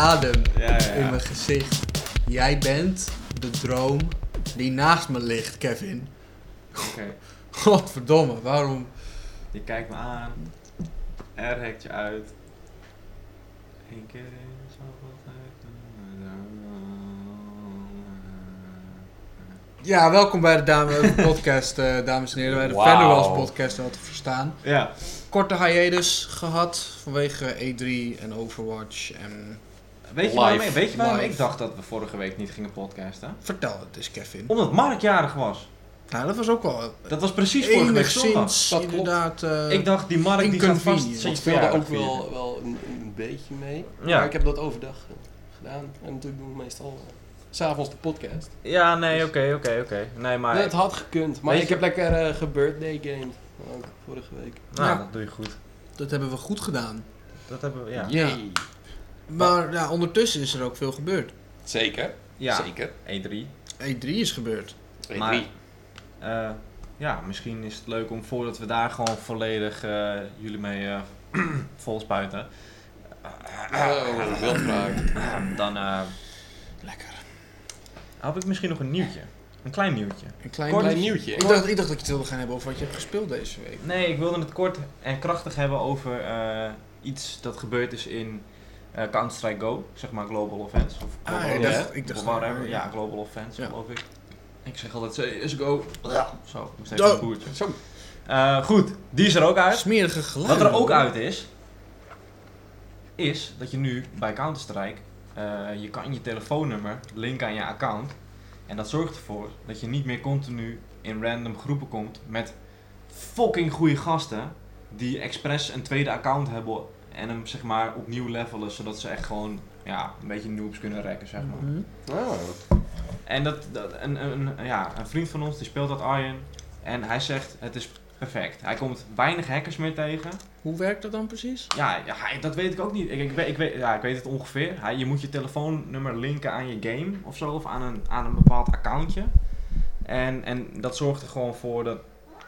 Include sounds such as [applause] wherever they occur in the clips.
adem Ja, ja, in mijn gezicht. Jij bent de droom die naast me ligt, Kevin. Oké. Godverdomme, waarom? Je kijkt me aan. Er hekt je uit. Eén keer in zoveel tijd. Ja, welkom bij de dame [laughs] podcast, eh, dames en heren. Bij de Wauw. Vanderwells podcast, wel te verstaan. Ja. Korte hiatus gehad vanwege E3 en Overwatch. En Weet je, waarom, weet je waarom ik dacht dat we vorige week niet gingen podcasten? vertel het eens, Kevin. Omdat Mark jarig was. Nou, dat was ook wel Dat was precies vorige week zondag. Dat klopt. inderdaad... eh, Ik dacht, die Mark die gaat vast Ik speelde ook wel, wel een, een beetje mee. Ja. Maar ik heb dat overdag eh, gedaan. En natuurlijk doen we meestal eh, s s'avonds de podcast. Ja, nee, oké, oké, oké. Nee, maar... Nee, het had gekund. Maar ik heb lekker eh gebirthday gamed. Ook vorige week. Nou, Ja. dat doe je goed. Dat hebben we goed gedaan. Dat hebben we, ja. Yay. Maar ja, ondertussen is er ook veel gebeurd. Zeker. Ja, Zeker. E3. E3 is gebeurd. E3. Maar- Eh, ja, misschien is het leuk om voordat we daar gewoon volledig eh, jullie mee eh [clears throat] vol spuiten. Oh. [clears throat] Dan eh, Lekker. heb ik misschien nog een nieuwtje. Een klein nieuwtje. Een klein, Klein nieuwtje. nieuwtje. Ik dacht, ik dacht dat je het wilde gaan hebben over wat je hebt gespeeld deze week. Nee, ik wilde het kort en krachtig hebben over eh, iets dat gebeurd is in eh, Counter-Strike Go. Zeg maar Global Offense. Of Ah, Global ik ja. dacht, ik dacht whatever. Ja, Global Offense Ja. geloof ik. Ik zeg altijd CSGO. Zo, ik moest Oh. even een boertje. Zo. Eh, goed, die is er ook uit. Smerige geluiden. Wat er ook uit is, is dat je nu bij Counter-Strike, eh, je kan je telefoonnummer linken aan je account. En dat zorgt ervoor dat je niet meer continu in random groepen komt met fucking goede gasten die expres een tweede account hebben en hem zeg maar opnieuw levelen, zodat ze echt gewoon ja, een beetje noobs kunnen rekken, zeg maar. Mhm. Oh. En dat, dat een, een, ja, een vriend van ons die speelt dat Arjen en hij zegt het is perfect. Hij komt weinig hackers meer tegen. Hoe werkt dat dan precies? Ja, ja dat weet ik ook niet. Ik, ik, weet, ik, weet, ja, ik weet het ongeveer. Hij, je moet je telefoonnummer linken aan je game of zo, of aan een, aan een bepaald accountje. En, en dat zorgt er gewoon voor dat,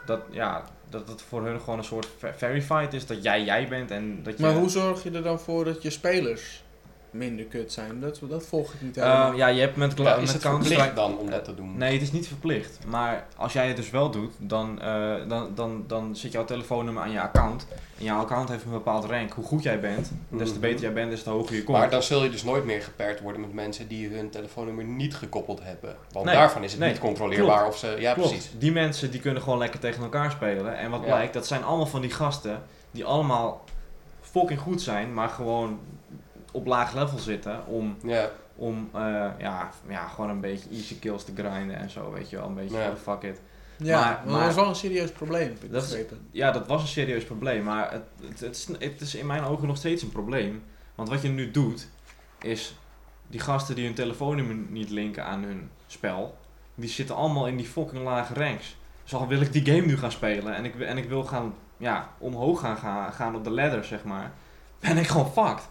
dat, ja, dat het voor hun gewoon een soort ver- verified is dat jij jij bent en dat je... Maar hoe zorg je er dan voor dat je spelers minder kut zijn? Dat, dat volg ik niet helemaal. Eh, ja, je hebt met, Ja, met is het verplicht dan om dat te doen? Nee, het is niet verplicht. Maar als jij het dus wel doet, dan, eh, dan, dan, dan zit jouw telefoonnummer aan je account. En jouw account heeft een bepaald rank. Hoe goed jij bent, des te Mhm. beter jij bent, des te hoger je komt. Maar dan zul je dus nooit meer gepaard worden met mensen die hun telefoonnummer niet gekoppeld hebben. Want Nee, daarvan is het nee, niet controleerbaar klopt. of ze... Ja, Klopt. precies. Die mensen die kunnen gewoon lekker tegen elkaar spelen. En wat Ja. blijkt, dat zijn allemaal van die gasten die allemaal fucking goed zijn, maar gewoon op laag level zitten om, Ja. om eh, ja, ja, gewoon een beetje easy kills te grinden en zo, weet je wel. Een beetje oh, fuck it. ja, maar- maar, dat is wel een serieus probleem, heb ik Dat is-. Ja, dat was een serieus probleem, maar het, het, het, is, het is in mijn ogen nog steeds een probleem. Want wat je nu doet, is die gasten die hun telefoonnummer niet linken aan hun spel, die zitten allemaal in die fucking lage ranks. Dus al wil ik die game nu gaan spelen en ik, en ik wil gaan, ja, omhoog gaan, gaan, gaan op de ladder, zeg maar, ben ik gewoon fucked.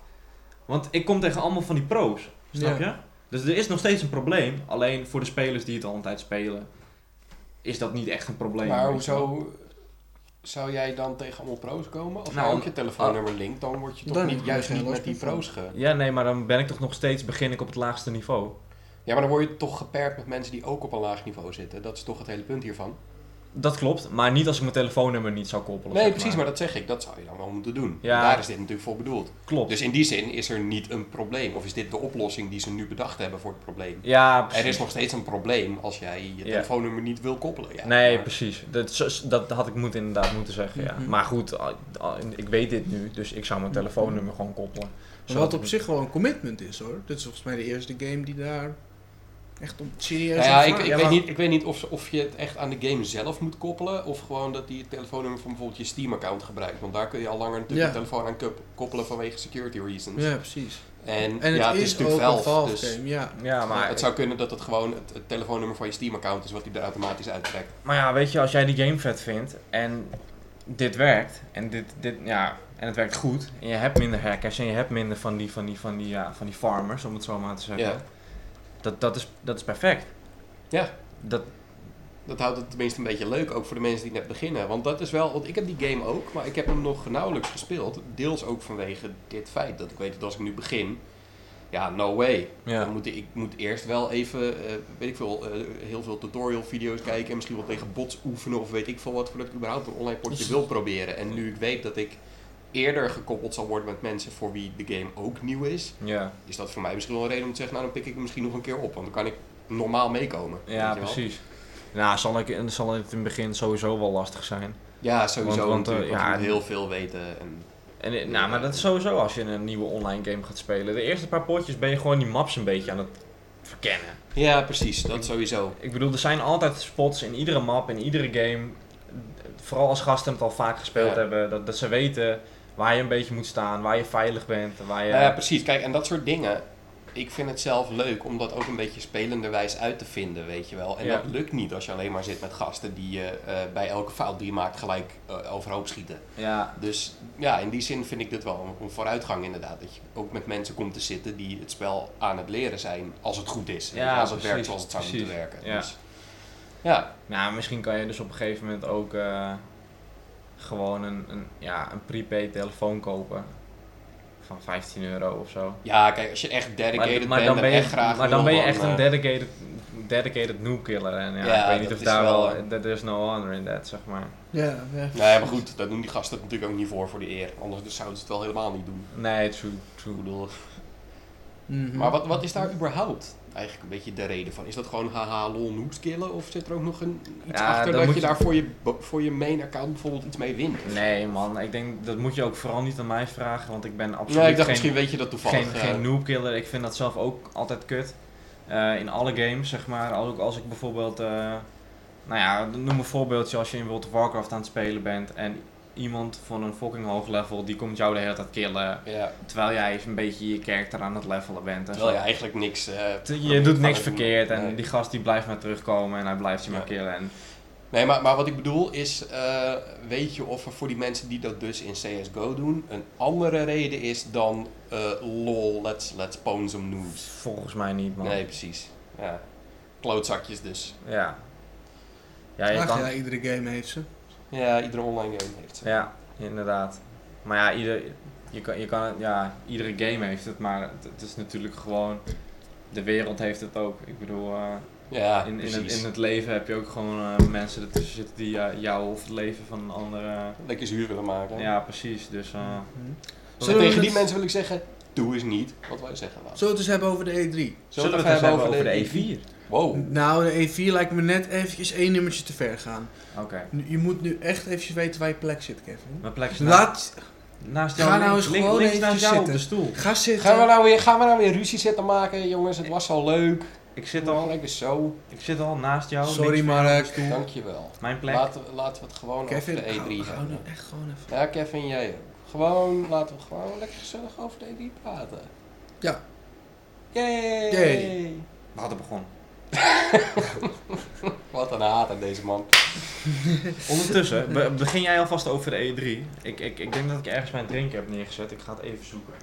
Want ik kom tegen allemaal van die pro's, snap Ja. je? Dus er is nog steeds een probleem, alleen voor de spelers die het al een tijd spelen, is dat niet echt een probleem. Maar hoezo zou jij dan tegen allemaal pro's komen? Als Nou, jij ook je telefoonnummer linkt, dan word je toch Dan niet, juist niet met die pro's ge... Ja, nee, maar dan ben ik toch nog steeds, begin ik op het laagste niveau. Ja, maar dan word je toch gepaard met mensen die ook op een laag niveau zitten. Dat is toch het hele punt hiervan? Dat klopt, maar niet als ik mijn telefoonnummer niet zou koppelen. Nee, zeg precies, maar dat zeg ik. Dat zou je dan wel moeten doen. Ja. Daar is dit natuurlijk voor bedoeld. Klopt. Dus in die zin is er niet een probleem. Of is dit de oplossing die ze nu bedacht hebben voor het probleem? ja, precies. Er is nog steeds een probleem als jij je Ja. telefoonnummer niet wil koppelen. Ja, nee, maar- precies. Dat, dat had ik moet inderdaad moeten zeggen, ja. Mhm. Maar goed, ik weet dit nu, dus ik zou mijn telefoonnummer gewoon koppelen. Wat op zich wel een commitment is hoor. Dit is volgens mij de eerste game die daar echt op serieus Nou ja, ik, ik, Ja, weet maar- niet, ik weet niet of, of je het echt aan de game zelf moet koppelen. Of gewoon dat die het telefoonnummer van bijvoorbeeld je Steam-account gebruikt. Want daar kun je al langer natuurlijk Ja. je telefoon aan koppelen vanwege security reasons. Ja, precies. En, En het ja, is, het is natuurlijk Valve. Valve dus game, ja. Ja, maar, het zou kunnen dat het gewoon het, het telefoonnummer van je Steam-account is wat hij er automatisch uittrekt. maar ja, weet je, als jij die game vet vindt en dit werkt, en dit, dit, ja, en het werkt goed, en je hebt minder hackers en je hebt minder van die, van die, van die, ja, van die farmers, om het zo maar te zeggen. Ja. Dat, dat, is, dat is perfect. Ja. Dat, Dat houdt het tenminste een beetje leuk, ook voor de mensen die net beginnen. Want dat is wel, want ik heb die game ook, maar ik heb hem nog nauwelijks gespeeld. Deels ook vanwege dit feit dat ik weet dat als ik nu begin, Ja, no way. Ja. Dan moet ik, ik moet eerst wel even, eh, weet ik veel, eh, heel veel tutorial video's kijken en misschien wel tegen bots oefenen of weet ik veel wat, voordat ik überhaupt een online potje Dus- wil proberen. En nu ik weet dat ik eerder gekoppeld zal worden met mensen voor wie de game ook nieuw is, Ja, is dat voor mij misschien wel een reden om te zeggen, nou dan pik ik hem misschien nog een keer op, want dan kan ik normaal meekomen. ja precies. Nou, zal, ik, zal het in het begin sowieso wel lastig zijn. Ja, sowieso Want- want, eh, ja, je moet heel veel weten. En, En, eh, nou, maar dat is sowieso als je een nieuwe online game gaat spelen. De eerste paar potjes ben je gewoon die maps een beetje aan het verkennen. ja, precies, dat sowieso. Ik bedoel, er zijn altijd spots in iedere map, in iedere game. Vooral als gasten het al vaak gespeeld Ja. hebben. Dat, dat ze weten waar je een beetje moet staan, waar je veilig bent. Waar je... Ja, precies. Kijk, en dat soort dingen. Ik vind het zelf leuk om dat ook een beetje spelenderwijs uit te vinden, weet je wel. En Ja. dat lukt niet als je alleen maar zit met gasten die je eh, bij elke fout die je maakt gelijk eh, overhoop schieten. ja, Dus ja, in die zin vind ik dit wel een, een vooruitgang inderdaad. Dat je ook met mensen komt te zitten die het spel aan het leren zijn als het goed is. Ja, als het precies, werkt zoals het zou precies. moeten werken. Ja. Dus, ja, Nou, misschien kan je dus op een gegeven moment ook eh, gewoon een, een, ja, een prepaid telefoon kopen. Van 15 euro of zo. ja, kijk, als je echt dedicated maar bent dan en ben je, echt graag maar dan ben je echt een eh, dedicated, dedicated noob killer. En ja, Ja, ik weet niet dat of daar wel, wel, that there's no honor in that, zeg maar. Ja, ja. Nee, maar goed, daar doen die gasten natuurlijk ook niet voor, voor de eer. Anders dus zouden ze het wel helemaal niet doen. Nee, true, Ik true. bedoel, Mhm. Maar wat, wat is daar überhaupt eigenlijk een beetje de reden van? Is dat gewoon haha lol noobs killen? Of zit er ook nog een, iets Ja, achter dat je daar voor je, voor je main account bijvoorbeeld iets mee wint? Nee man, ik denk dat moet je ook vooral niet aan mij vragen, want ik ben absoluut Nee, ik dacht geen, misschien weet je dat toevallig. geen, geen noob killer. Ik vind dat zelf ook altijd kut. Eh, in alle games, zeg maar. Ook als ik bijvoorbeeld, eh, nou ja, noem een voorbeeldje als je in World of Warcraft aan het spelen bent en iemand van een fucking hoog level, die komt jou de hele tijd killen, ja, terwijl jij een beetje je karakter aan het levelen bent. En terwijl je eigenlijk niks... eh, Je doet niks verkeerd en nee. die gast die blijft maar terugkomen en hij blijft je maar killen. En, Nee, maar, maar wat ik bedoel is, eh, weet je of er voor die mensen die dat dus in CSGO doen, een andere reden is dan eh, lol, let's, let's pwn some noobs. volgens mij niet man. Nee, precies. Ja. Klootzakjes dus. Ja. Ja, je Ach kan, ja, iedere game heeft ze. Ja, iedere online game heeft ze. Ja, inderdaad. Maar ja, ieder, je kan, je kan het, ja, iedere game heeft het, maar het, het is natuurlijk gewoon. De wereld heeft het ook. Ik bedoel, eh, Ja, in, in, het, in het leven heb je ook gewoon eh, mensen ertussen zitten die eh, jou of het leven van een andere. Lekker zuur willen maken. ja, precies. Dus eh, Mhm. En Zullen we tegen die het- mensen wil ik zeggen, doe eens niet wat wij zeggen. Nou. Zullen we het eens hebben over de E3? zullen we het eens hebben over de E4? Wow. Nou, de E4 lijkt me net eventjes één nummertje te ver gaan. Oké. Nu- Je moet nu echt eventjes weten waar je plek zit, Kevin. Mijn plek is Laat, naast jou. Ga nou eens gewoon links naast eventjes jou op de zitten. stoel. ga zitten. Gaan we, nou weer, gaan we nou weer ruzie zitten maken, jongens? Het was al leuk. Ik zit al, Lekker zo. ik zit al naast jou. Sorry, Mark. Dankjewel. Mijn plek. Laten we, laten we het gewoon Kevin, over de E3 hou, hou hebben. nu echt gewoon even. Ja, Kevin, jij ook. Gewoon, laten we gewoon lekker gezellig over de E3 praten. Ja. Yay! Yay. We hadden begonnen. [laughs] Wat een haat aan deze man. [laughs] Ondertussen, be- begin jij alvast over de E3. Ik, ik, ik denk dat ik ergens mijn drink heb neergezet. Ik ga het even zoeken.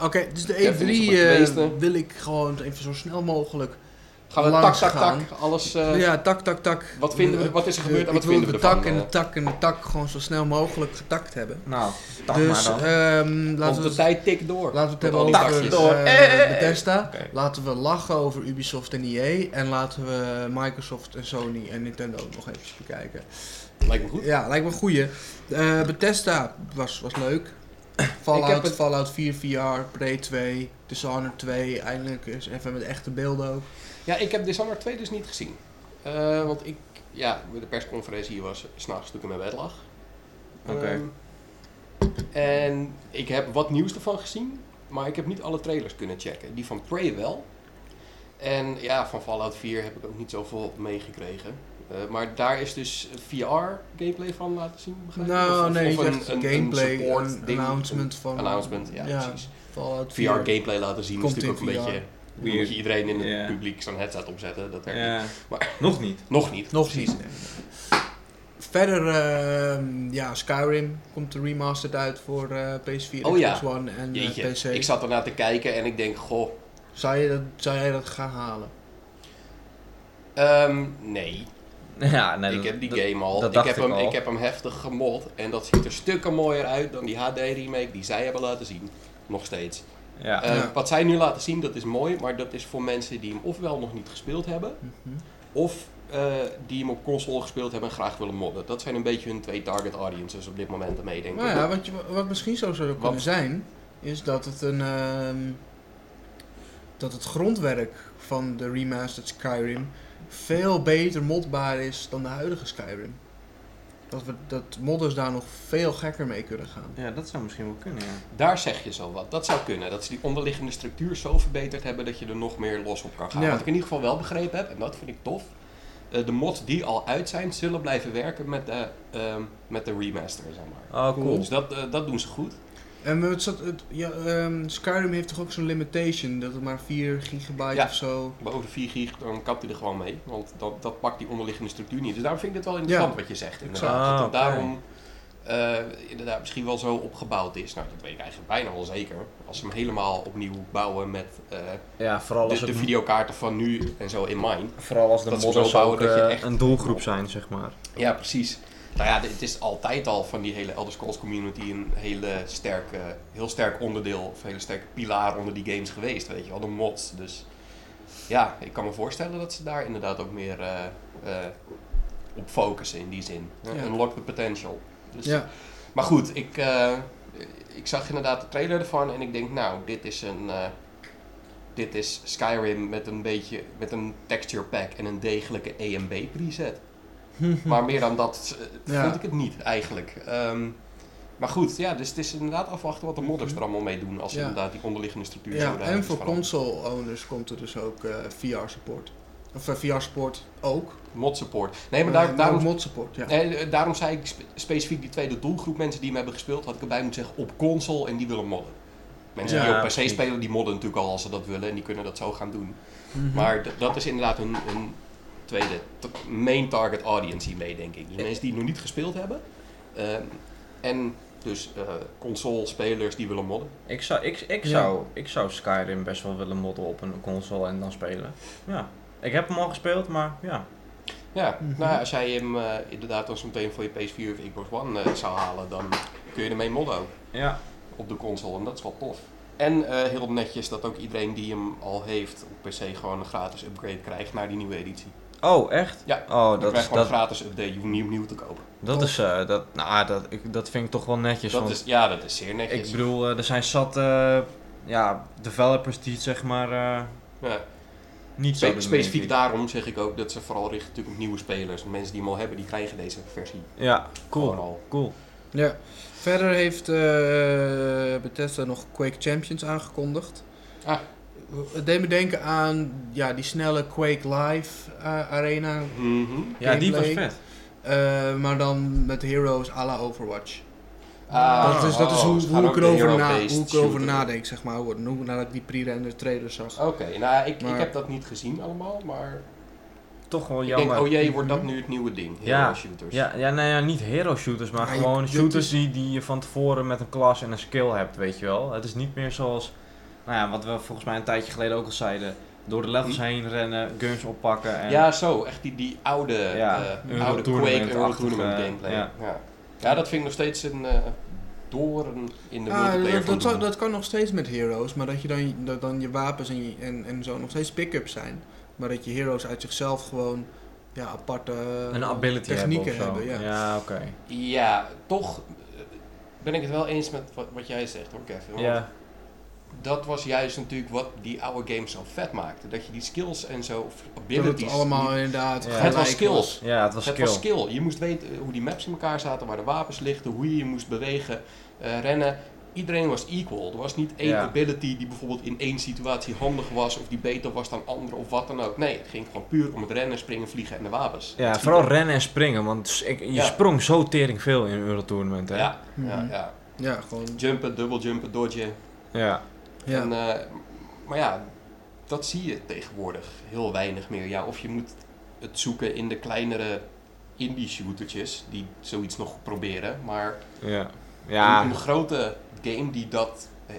Oké, dus de Kevin is op E3 het eh, tweeste. wil ik gewoon even zo snel mogelijk. Gaan we tak, tak, gaan. tak. Alles, eh, ja, tak, tak, tak. wat vinden we- wat is er gebeurd en wat vinden we de tak en de eh? tak en de tak gewoon zo snel mogelijk getakt hebben. Nou, tak dus maar dan. ehm, want laten, we de tijd tikt door. laten we het hebben over takjes. door. eh, Eh, eh, eh. Bethesda. Laten we lachen over Ubisoft en EA. En laten we Microsoft en Sony en Nintendo nog even bekijken. Lijkt me goed. Ja, lijkt me een goeie. Eh, Bethesda was, was leuk. Fallout, het- Fallout 4 VR, Prey 2, Dishonored 2. Eindelijk eens even met echte beelden ook. Ja, ik heb Dishonored 2 dus niet gezien. Eh, want ik, ja, de persconferentie hier was s'nachts toen ik in mijn bed lag. Oké. Ehm, en ik heb wat nieuws ervan gezien, maar ik heb niet alle trailers kunnen checken. Die van Prey wel. En ja, van Fallout 4 heb ik ook niet zoveel meegekregen. Eh, maar daar is dus VR-gameplay van laten zien, begrijp? Nou, Of- nee, of echt gameplay, support een ding, announcement een van... announcement, ja, ja, precies. Fallout 4. VR-gameplay laten zien Komt is natuurlijk ook een VR. beetje... Weird. Moet je iedereen in het publiek zo'n headset opzetten, dat werkt niet. Maar- [laughs] Nog niet. Nog niet. Nog precies. niet. Verder, ehm, ja, Skyrim komt er remastered uit voor eh, PS4, Oh ja. Xbox One en eh, Jeetje, PC. ik zat ernaar te kijken en ik denk, goh, Zou, je dat, zou jij dat gaan halen? ehm, nee. [laughs] Ja, nee, ik heb die dat- game al. dat Ik dacht heb, ik hem, al. ik heb hem heftig gemod en dat ziet er stukken mooier uit dan die HD remake die zij hebben laten zien. Nog steeds. Ja. Eh, Ja. Wat zij nu laten zien, dat is mooi, maar dat is voor mensen die hem ofwel nog niet gespeeld hebben, Mhm. of eh, die hem op console gespeeld hebben en graag willen modden. Dat zijn een beetje hun twee target audiences op dit moment ermee, denk ik. Nou ja, wat, je, wat misschien zo zou kunnen Wat? zijn, is dat het een. ehm, dat het grondwerk van de remastered Skyrim veel beter modbaar is dan de huidige Skyrim. Dat, we, dat modders daar nog veel gekker mee kunnen gaan. ja, dat zou misschien wel kunnen, ja. Daar zeg je zo wat. Dat zou kunnen. Dat ze die onderliggende structuur zo verbeterd hebben dat je er nog meer los op kan gaan. Ja. Wat ik in ieder geval wel begrepen heb, en dat vind ik tof. eh, de mods die al uit zijn, zullen blijven werken met de, ehm, met de remaster, zeg maar. Oh, cool. Dus dat, eh, dat doen ze goed. En het zat, het, ja, ehm, Skyrim heeft toch ook zo'n limitation, dat het maar 4 gigabyte Ja. of zo. Boven de 4 gig, dan kapt hij er gewoon mee. Want dat, dat pakt die onderliggende structuur niet. Dus daarom vind ik dit wel interessant wat je zegt. Inderdaad. Dat Ah, het oké. daarom eh, inderdaad misschien wel zo opgebouwd is. Nou, dat weet ik eigenlijk bijna wel zeker. Als ze hem helemaal opnieuw bouwen met eh, Ja, vooral als de, de het videokaarten van nu en zo in mind. Vooral als de modders zo bouwen ook dat je eh, echt- een doelgroep zijn, zeg maar. Ja, precies. Nou ja, het is altijd al van die hele Elder Scrolls community een hele sterke, heel sterk onderdeel, of een hele sterke pilaar onder die games geweest, weet je wel, de mods. Dus ja, ik kan me voorstellen dat ze daar inderdaad ook meer eh, eh, op focussen in die zin. Ja. Unlock the potential. Dus, Ja, Maar goed, ik, eh, ik zag inderdaad de trailer ervan en ik denk, nou, dit is een... dit is Skyrim met een beetje met een texture pack en een degelijke EMB preset. [laughs] Maar meer dan dat eh, Ja. vond ik het niet eigenlijk. Ehm, maar goed, ja, dus het is inderdaad afwachten wat de modders er allemaal mee doen als ze inderdaad die onderliggende structuur ja en voor veranderen. console owners komt er dus ook eh, VR support. Of eh, VR support ook. Mod support. Nee, maar daar, daarom, mod support, ja. nee, daarom zei ik spe- specifiek die tweede doelgroep mensen die hem hebben gespeeld, had ik erbij moeten zeggen op console en die willen modden. Mensen Ja, die op PC spelen, die modden natuurlijk al als ze dat willen en die kunnen dat zo gaan doen. Mhm. Maar dat is inderdaad hun, hun tweede main target audience hiermee, denk ik. Dus mensen die het nog niet gespeeld hebben. Ehm, en dus eh console-spelers die willen modden. Ik zou, ik, ik, Ja. zou, ik zou Skyrim best wel willen modden op een console en dan spelen. Ja. Ik heb hem al gespeeld, maar ja. Ja, Mhm. nou als jij hem eh, inderdaad dan zo meteen voor je PS4 of Xbox One eh, zou halen, dan kun je ermee modden ook Ja. op de console. En dat is wel tof. En eh, heel netjes dat ook iedereen die hem al heeft op PC gewoon een gratis upgrade krijgt naar die nieuwe editie. Oh, echt? Ja, Oh, Dan dat, krijg je gewoon dat, een gratis update, je hoeft niet opnieuw te kopen. dat is, eh, dat, nou, dat, ik, dat vind ik toch wel netjes. Dat want is, ja, dat is zeer netjes. ik bedoel, eh, er zijn zat, eh, ja, developers die het zeg maar eh, ja. niet Spe- zo specifiek daarom zeg ik ook dat ze vooral richten natuurlijk op nieuwe spelers. Mensen die hem al hebben, die krijgen deze versie Ja, cool, al. cool. Ja. Verder heeft eh, Bethesda nog Quake Champions aangekondigd. Ah. Het deed me denken aan ja, die snelle Quake Live eh, arena. Mhm. Ja, die was vet. eh, maar dan met heroes à la Overwatch. Ah, dat is, dat is oh, hoe, ze hoe ik erover, na, hoe ik erover nadenk, zeg maar. Hoe, hoe- nadat ik die pre-render trailer zag. Oké, nou ik, Maar- ik heb dat niet gezien allemaal, maar Toch wel ik jammer. denk, oh jee, wordt dat nu het nieuwe ding? Ja. Hero shooters. Ja, ja, nee, ja, niet hero shooters, maar gewoon shooters is- die, die je van tevoren met een klas en een skill hebt, weet je wel. Het is niet meer zoals, nou ja, wat we volgens mij een tijdje geleden ook al zeiden. Door de levels Hm. heen rennen, guns oppakken en... Ja, zo, echt die, die oude, Ja, eh, Euro oude Quake Euro Tournament gameplay. ja. Ja. Ja. dat vind ik nog steeds een uh, doorn in de Ah, multiplayer dat, dat, dat kan nog steeds met heroes, maar dat je dan, dat dan je wapens en, je, en, en zo nog steeds pick-ups zijn. Maar dat je heroes uit zichzelf gewoon ja, aparte Een ability technieken hebben, ja. ja oké. Ja, toch eh, ben ik het wel eens met wat, wat jij zegt hoor Kevin. Want Ja, Dat was juist natuurlijk wat die oude games zo vet maakte. Dat je die skills en zo, of Dat abilities... het allemaal die- inderdaad Ja. het was skills. ja, het was het skill. was skill. Je moest weten hoe die maps in elkaar zaten, waar de wapens liggen, hoe je je moest bewegen, eh, rennen. Iedereen was equal. Er was niet één Ja. ability die bijvoorbeeld in één situatie handig was, of die beter was dan andere, of wat dan ook. Nee, het ging gewoon puur om het rennen, springen, vliegen en de wapens. Ja, Het vooral rennen en springen, want ik, je Ja. sprong zo tering veel in Euro Tournament, hè? Ja, Mhm. ja, ja. Ja, gewoon. Jumpen, dubbel jumpen, dodgen. Ja. Ja. En, eh, maar ja, dat zie je tegenwoordig heel weinig meer. Ja, of je moet het zoeken in de kleinere indie shootertjes die zoiets nog proberen. Maar Ja. een, Ja, een grote game die dat eh,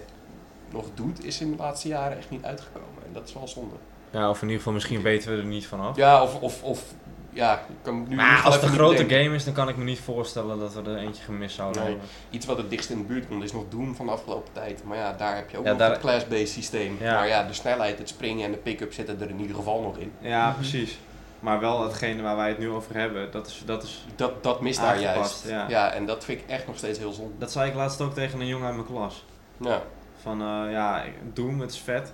nog doet, is in de laatste jaren echt niet uitgekomen. En dat is wel zonde. ja, of in ieder geval misschien weten we er niet van af. Ja, of, of, of ja, ik kan nu Maar als het een grote game is, dan kan ik me niet voorstellen dat we er eentje gemist zouden Nee. hebben. Iets wat het dichtst in de buurt komt is nog Doom van de afgelopen tijd. Maar ja, daar heb je ook Ja, nog daar- het class-based systeem. Ja. Maar ja, de snelheid, het springen en de pick-up zitten er in ieder geval nog in. Ja, Mhm. precies. Maar wel hetgene waar wij het nu over hebben, dat is, dat is... Dat, dat mist daar juist. ja. en dat vind ik echt nog steeds heel zonde. Dat zei ik laatst ook tegen een jongen uit mijn klas. Ja. Van, eh, ja, Doom, het is vet.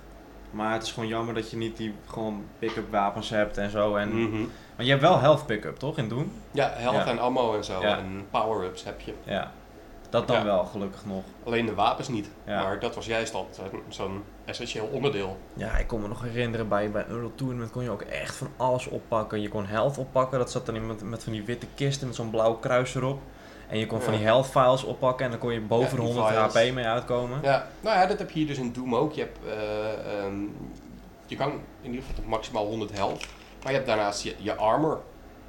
Maar het is gewoon jammer dat je niet die gewoon pick-up wapens hebt en zo. En, Mhm. Maar je hebt wel health pick-up, toch, in Doom? Ja, health Ja. en ammo en zo. Ja. En power-ups heb je. Ja. Dat dan wel, gelukkig nog. Alleen de wapens niet. Ja. Maar dat was juist al zo'n- essentieel onderdeel. Ja, ik kon me nog herinneren, bij, bij Euro Tournament kon je ook echt van alles oppakken. Je kon health oppakken, dat zat dan in met, met van die witte kisten met zo'n blauw kruis erop. En je kon van die health files oppakken en dan kon je boven de die 100 files. HP mee uitkomen. Ja, nou ja, dat heb je hier dus in Doom ook. Je, hebt, eh, ehm, je kan in ieder geval tot maximaal 100 health. Maar je hebt daarnaast je, je armor.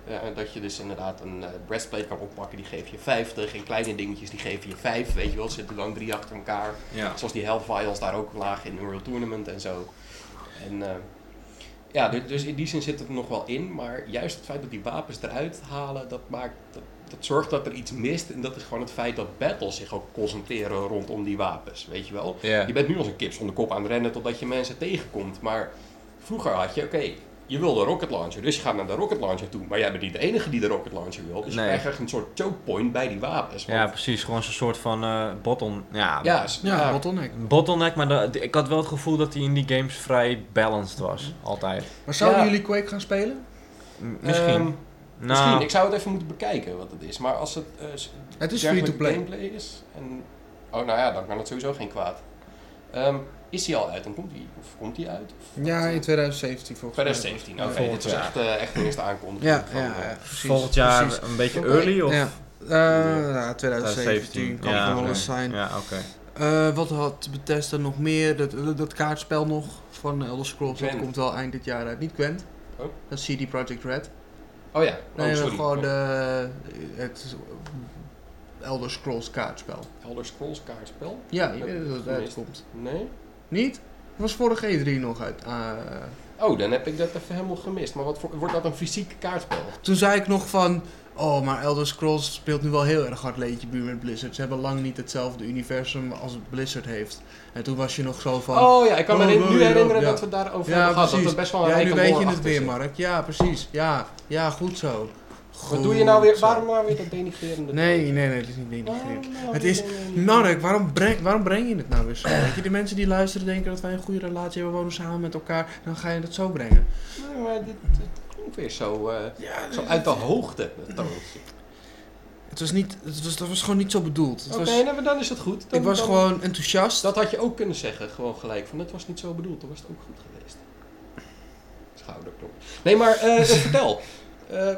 Eh, dat je dus inderdaad een eh, breastplate kan oppakken, die geef je 50. En kleine dingetjes, die geven je 5. Weet je wel, zitten dan drie achter elkaar. Ja. Zoals die health files daar ook lagen in Unreal Tournament en zo. En eh, ja, du- dus in die zin zit het er nog wel in. Maar juist het feit dat die wapens eruit halen, dat maakt... Dat, dat zorgt dat er iets mist. En dat is gewoon het feit dat battles zich ook concentreren rondom die wapens. Weet je wel? Je bent nu als een kip zonder kop aan het rennen totdat je mensen tegenkomt. Maar vroeger had je, oké, je wil de rocket launcher, dus je gaat naar de rocket launcher toe. Maar jij bent niet de enige die de rocket launcher wil. Dus Nee. je krijgt echt een soort choke point bij die wapens. Want- Ja, precies. Gewoon zo'n soort van eh bottle... Ja, ja, Ja, bottleneck. bottleneck, maar de- de- ik had wel het gevoel dat hij in die games vrij balanced was. Altijd. Maar zouden Ja. jullie Quake gaan spelen? M- misschien. Ehm, nou, Misschien, ik zou het even moeten bekijken wat het is. Maar als het eh, s- Het is free-to-play. gameplay is. En, oh, nou ja, dan kan het sowieso geen kwaad. Ehm, is hij al uit? Dan komt hij, of komt hij uit? Of Ja, in eh, 2017 volgens mij. 2017. Oké, volgend dit is jaar. echt, eh, echt de eerste aankondiging. Ja, van, ja, eh, ja, precies. volgend jaar precies. een beetje early of Ja. Eh, nou, 2017 kan ja, het wel eens zijn. Ja, oké. Eh, wat had Bethesda nog meer? Dat, dat, dat kaartspel nog van Elder Scrolls, dat komt wel eind dit jaar uit. Niet Gwent, Oh. dat is CD Projekt Red. Oh ja, oh, Nee, sorry. gewoon de, het Elder Scrolls kaartspel. Elder Scrolls kaartspel? Ja, weet dat het uitkomt. Nee? Niet? Dat was vorige E3 nog uit. ah, Oh, dan heb ik dat even helemaal gemist. Maar wat voor, wordt dat een fysiek kaartspel? toen zei ik nog van... Oh, maar Elder Scrolls speelt nu wel heel erg hard leedje buur met Blizzard. Ze hebben lang niet hetzelfde universum als Blizzard heeft. En toen was je nog zo van... Oh ja, ik kan me Oh, nu herinneren ja. dat we daarover Ja, hebben gehad. Dat er best wel een ja, nu weet je het weer. Mark. Ja, precies. Ja, ja goed zo. Wat doe je nou weer? Waarom nou weer dat denigrerende? Nee, nee, nee, het is niet denigrerend. nou Het is-? Mark, waarom breng, waarom breng je het nou weer zo? Weet je, de mensen die luisteren denken dat wij een goede relatie hebben, wonen samen met elkaar. Dan ga je dat zo brengen. Nee, maar dit, dit klonk weer zo, eh, Ja, zo uit de hoogte, toontje. Het was, niet, het was, dat was gewoon niet zo bedoeld. Het Oké, nou, maar dan is het goed. Dan, ik was dan- gewoon enthousiast. Dat had je ook kunnen zeggen, gewoon gelijk. Van, dat was niet zo bedoeld, dan was het ook goed geweest. Schouderklop. Nee, maar eh, [laughs] vertel. Eh,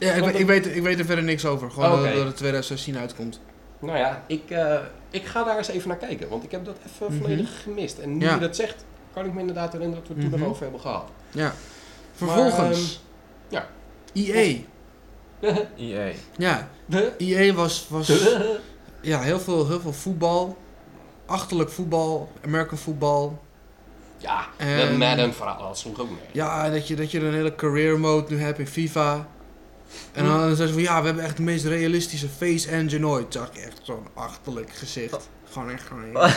ja, ik, ik, weet, ik weet er verder niks over. Gewoon dat- het 2016 uitkomt. nou ja, ik, eh, ik ga daar eens even naar kijken. Want ik heb dat even Mhm. volledig gemist. En nu Ja. je dat zegt, kan ik me inderdaad herinneren dat we het toen Mhm. nog over hebben gehad. Ja. Vervolgens. ehm, ja. EA. EA. [laughs] Ja, EA was, was ja, heel, veel, heel veel voetbal. Achterlijk voetbal. American voetbal. ja, En- dat Madden verhaal, dat sloeg ook mee. Ja, dat je, dat je een hele career mode nu hebt in FIFA. En dan, zeggen ze van ja, we hebben echt de meest realistische face engine ooit. Zag ik echt zo'n achterlijk gezicht. Gewoon echt gewoon.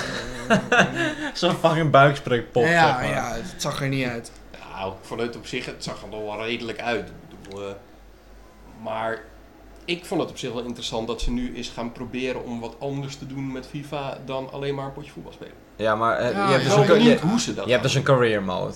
[laughs] Zo'n fucking buikspreekpop, ja, zeg ja, maar. ja, het zag er niet uit. Nou, vanuit op zich, het zag er nog wel redelijk uit. Ik bedoel, eh, maar ik vond het op zich wel interessant dat ze nu eens gaan proberen om wat anders te doen met FIFA dan alleen maar een potje voetbal spelen. Ja, maar eh, Ja, je hebt Ik dus je, benieuwd hoe ze dat je hebt dus een career mode.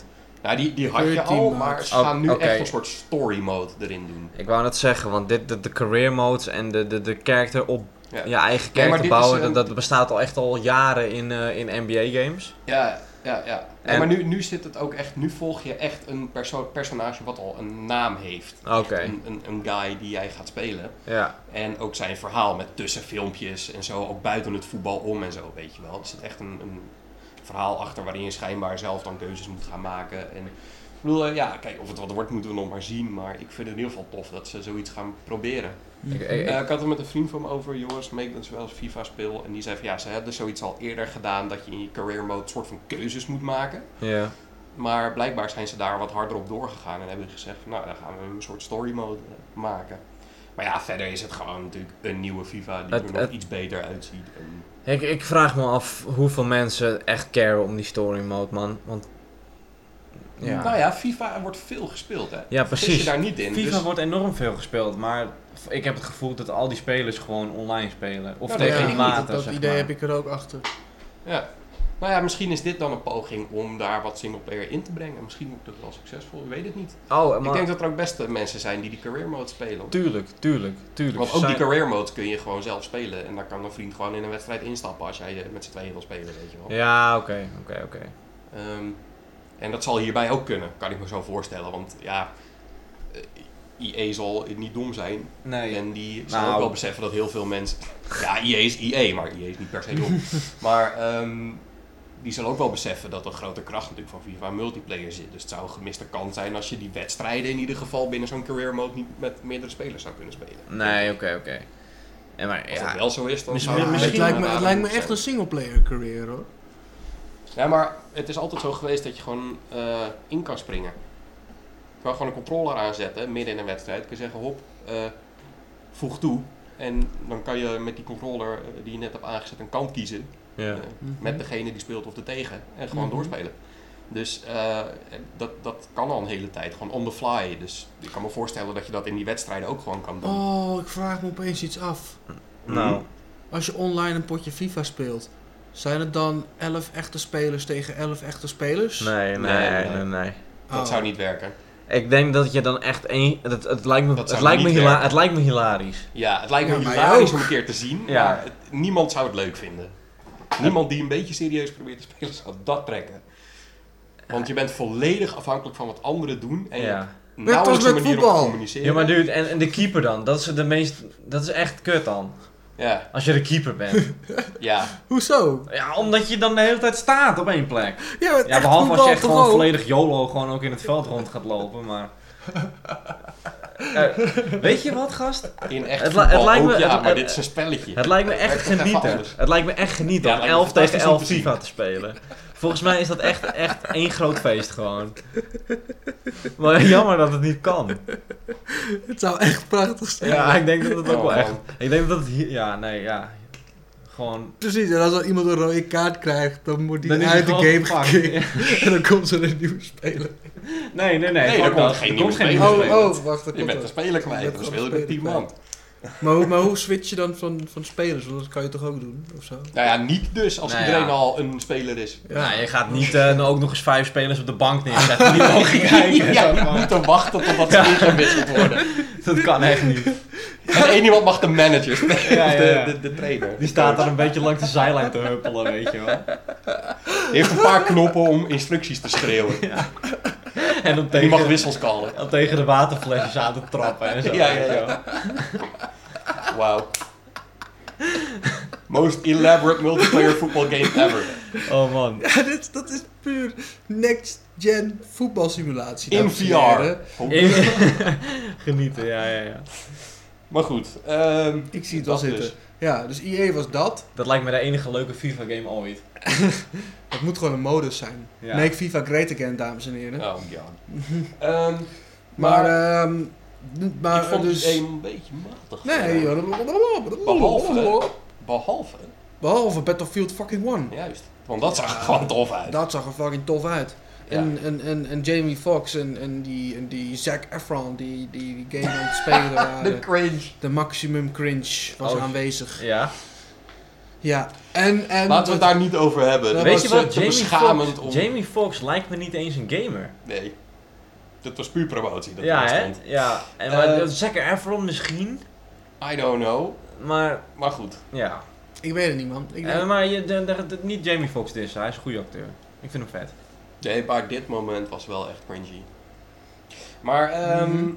Nou, die, die had je 13 al, maar ze Oh, gaan nu echt een soort story mode erin doen. Ik wou net zeggen, want dit, de, de career modes en de, de, de character op Ja. je eigen character bouwen, dat, dat bestaat al echt al jaren in, eh, in NBA games. Ja, ja, ja. Nee, En- maar nu, nu zit het ook echt, nu volg je echt een perso personage wat al een naam heeft. Oké. Een, een, een guy die jij gaat spelen. Ja. En ook zijn verhaal met tussenfilmpjes en zo, ook buiten het voetbal om en zo, weet je wel. Er zit echt een, een verhaal achter waarin je schijnbaar zelf dan keuzes moet gaan maken. En ik bedoel, eh, ja, kijk, of het wat wordt moeten we nog maar zien, maar ik vind het in ieder geval tof dat ze zoiets gaan proberen. Ik, ik, Eh, ik had het met een vriend van me over, Joris, mee dat ze wel eens FIFA speel. En die zei van, ja, ze hebben zoiets al eerder gedaan, dat je in je career mode soort van keuzes moet maken. ja. Maar blijkbaar zijn ze daar wat harder op doorgegaan en hebben gezegd nou, dan gaan we een soort story mode maken. Maar ja, verder is het gewoon natuurlijk een nieuwe FIFA die Het- er nog het- iets beter uitziet. En Ik, ik vraag me af hoeveel mensen echt caren om die story mode, man. Want. Ja, Nou ja, FIFA wordt veel gespeeld hè. ja Vergis precies. je daar niet in. FIFA dus- wordt enorm veel gespeeld, maar ik heb het gevoel dat al die spelers gewoon online spelen. Of Ja, tegen niet. maten, dat dat zeg idee maar. heb ik er ook achter. Ja. Nou ja, misschien is dit dan een poging om daar wat singleplayer in te brengen. Misschien wordt het wel succesvol, ik weet het niet. Oh, Ik denk dat er ook best eh, mensen zijn die die career mode spelen. tuurlijk, tuurlijk, tuurlijk. Want ook die career mode kun je gewoon zelf spelen. En dan kan een vriend gewoon in een wedstrijd instappen als jij eh, met z'n tweeën wil spelen, weet je wel. Ja, oké, oké, oké. Ehm, en dat zal hierbij ook kunnen, kan ik me zo voorstellen. Want ja, eh, EA zal niet dom zijn. Nee. En die zal Nou. ook wel beseffen dat heel veel mensen... [laughs] Ja, EA is EA, maar EA is niet per se dom. [laughs] maar ehm, die zal ook wel beseffen dat een grote kracht natuurlijk van FIFA multiplayer zit. Dus het zou een gemiste kans zijn als je die wedstrijden in ieder geval binnen zo'n career mode niet met meerdere spelers zou kunnen spelen. Nee, oké, oké. En maar Als dat ja, wel zo is, dan Misschien- zou het misschien- het lijkt me, een het lijkt me echt een singleplayer career hoor. Ja, maar het is altijd zo geweest dat je gewoon eh, in kan springen. Je kan gewoon een controller aanzetten midden in een wedstrijd. Je kan zeggen, hop, eh, voeg toe. En dan kan je met die controller eh, die je net hebt aangezet een kant kiezen. Ja. eh, met degene die speelt of de tegen. En gewoon Mhm. doorspelen. Dus eh, dat, dat kan al een hele tijd, gewoon on the fly. Dus ik kan me voorstellen dat je dat in die wedstrijden ook gewoon kan doen. Oh, ik vraag me opeens iets af. Nou, Als je online een potje FIFA speelt, zijn het dan 11 echte spelers tegen 11 echte spelers? nee, nee, Nee, nee, nee. nee. Dat Oh. zou niet werken. Ik denk dat je dan echt één... Het, het, lijkt, me, Dat het, zou lijkt me hila- het lijkt me hilarisch. Ja, het lijkt me Ja, hilarisch om een keer te zien, Ja. maar het- niemand zou het leuk vinden. Niemand die een beetje serieus probeert te spelen [laughs] zou dat trekken. Want je bent volledig afhankelijk van wat anderen doen en je Ja. nauwelijks een met manier om te voetbal. communiceren. Ja, maar dude, en, en de keeper dan? Dat is de meest... Dat is echt kut dan. Ja, Als je de keeper bent. [laughs] ja. Hoezo? ja, omdat je dan de hele tijd staat op één plek. Ja, met Ja, behalve als je voetbal echt gewoon volledig YOLO gewoon ook in het veld rond gaat lopen, maar... Eh, weet je wat, gast? In echt Het voetbal het lijkt me- ook, ja, het- maar het- dit is een spelletje. Het lijkt me echt genieten. Het lijkt me echt genieten Ja, om het lijkt me 11 tegen fantastisch om 11 te zien. FIFA te spelen. Volgens mij is dat echt, echt één groot feest gewoon. Maar jammer dat het niet kan. Het zou echt prachtig zijn. Ja, ik denk dat het ook Oh, wel echt... man. Ik denk dat het hier... Ja, nee, ja. Gewoon... Precies, en als er iemand een rode kaart krijgt, dan wordt Dan die uit de game gekikt. [laughs] En dan komt er een nieuwe speler. Nee, nee, nee. Nee, er komt dat. geen Er nieuwe speler. Oh, oh, wacht. dat Je komt bent er. een speler kwijt, Je dan bent speel je gewoon met 10 speler man. Maar, hoe- maar hoe switch je dan van, van spelers? Want dat kan je toch ook doen, of zo? Nou ja, niet dus als Nou iedereen ja. al een speler is. Nou, je gaat niet eh, ook nog eens vijf spelers op de bank neerzetten die [laughs] mogen kijken. ja, Zo niet van, moeten wachten totdat ze ingewisseld worden. dat kan echt niet. En één iemand mag de manager spelen, Ja, of ja, de, ja. de, de trainer. Die staat daar een beetje langs de zijlijn te huppelen, weet je wel. Die heeft een paar knoppen om instructies te schreeuwen. En dan [laughs] Die mag tegen, wissels callen. dan tegen de waterflesjes aan te trappen en zo. Ja, ja, ja. [laughs] Wauw. Most elaborate multiplayer football game ever. Oh man. Ja, dit, dat is puur next-gen voetbalsimulatie. In en VR. heren. [laughs] Genieten, ja, ja, ja. Maar goed. ehm, Ik zie het wel zitten. dus. Ja, dus EA was dat. Dat lijkt me de enige leuke FIFA-game ooit. [laughs] Het moet gewoon een modus zijn. Ja. Make FIFA great again, dames en heren. Oh god. [laughs] Ehm, Maar, maar ehm maar ik vond dus... het een beetje matig. Nee. Behalve- Behalve, Behalve Battlefield fucking One. juist. Want dat zag er gewoon tof uit. Dat zag er fucking tof uit. En, en, en, en Jamie Foxx en, en, die, en die Zac Efron die die, die game aan het spelen [laughs] De cringe. De maximum cringe was Oh. aanwezig. Ja. Ja, en... en Laten we het daar niet over hebben. Dat Dat Weet je was, wat? Jamie beschamend Foxx, om... Jamie Foxx lijkt me niet eens een gamer. Nee. Dat was puur promotie. Dat ja, hè? Ja. En maar, Eh, Zac Efron misschien, I don't know. maar Maar goed. ja. Ik weet het niet, man. Ik Eh, maar je, de, de- de- niet Jamie Foxx dus, hij is een goede acteur. Ik vind hem vet. Nee, maar dit moment was wel echt cringy. Maar, ehm Mhm.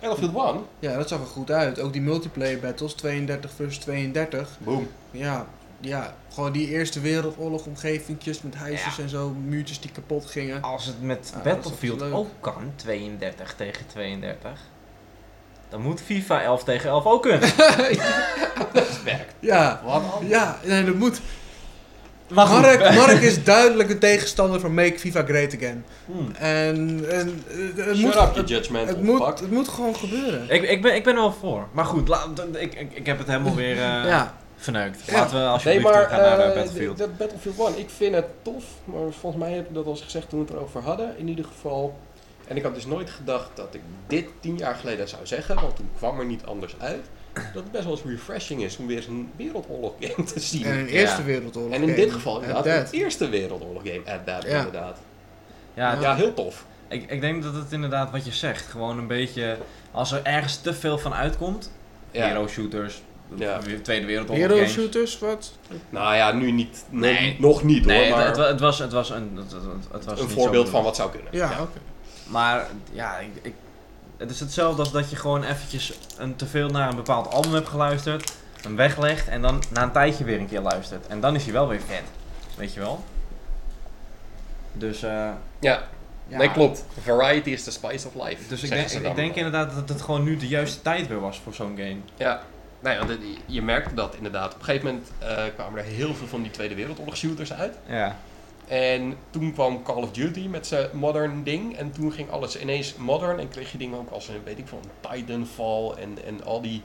Battlefield One, ja, dat zag er goed uit. Ook die multiplayer battles, 32 versus 32. boom. Ja, ja, gewoon die Eerste Wereldoorlog omgevingjes met huisjes Ja. en zo, muurtjes die kapot gingen. Als het met Ja, Battlefield ook kan, 32 tegen 32, dan moet FIFA 11 tegen 11 ook kunnen. [laughs] Dat werkt. Ja, Wat ja, nee, dat moet. Mark, Mark is duidelijk een tegenstander van Make FIFA Great Again. Hmm. En, en eh, het, Shut moet, up, het, moet, fuck. het moet gewoon gebeuren. Ik, ik, ben, ik ben er wel voor. Maar goed, la- ik, ik, ik heb het helemaal weer eh, ja. verneukt. Ja. Laten we Nee, alsjeblieft maar teruggaan naar eh, Battlefield. de- de Battlefield 1, ik vind het tof, maar volgens mij heb ik dat al eens gezegd toen we het erover hadden, in ieder geval. En ik had dus nooit gedacht dat ik dit tien jaar geleden zou zeggen, want toen kwam er niet anders uit. Dat het best wel eens refreshing is om weer eens een wereldoorlog game te zien. En een Ja. Eerste Wereldoorlog. En in game. dit geval inderdaad een Eerste Wereldoorlog game, at that Ja. inderdaad. ja, Ja. Ja, heel tof. Ik, ik denk dat het inderdaad wat je zegt, gewoon een beetje, als er ergens te veel van uitkomt, Ja. hero shooters, Ja. weer Tweede Wereldoorlog Hero games. shooters, wat? Nou ja, nu niet, nog- Nee. nog niet hoor, Nee, het, maar het, het was, het was een, het, was een niet voorbeeld van wat zou kunnen. Ja, oké. Maar ja, ik, ik, het is hetzelfde als dat je gewoon eventjes een, te veel naar een bepaald album hebt geluisterd, hem weglegt en dan na een tijdje weer een keer luistert. En dan is hij wel weer vet, weet je wel? Dus, eh, Ja, ja. nee klopt. Variety is the spice of life. Dus ik denk, ik, denk inderdaad dat het gewoon nu de juiste tijd weer was voor zo'n game. Ja, nou ja, de- je merkte dat inderdaad. Op een gegeven moment eh, kwamen er heel veel van die Tweede Wereldoorlog shooters uit. Ja. En toen kwam Call of Duty met zijn modern ding. En toen ging alles ineens modern. En kreeg je dingen ook als, een, weet ik veel, een Titanfall en, en al die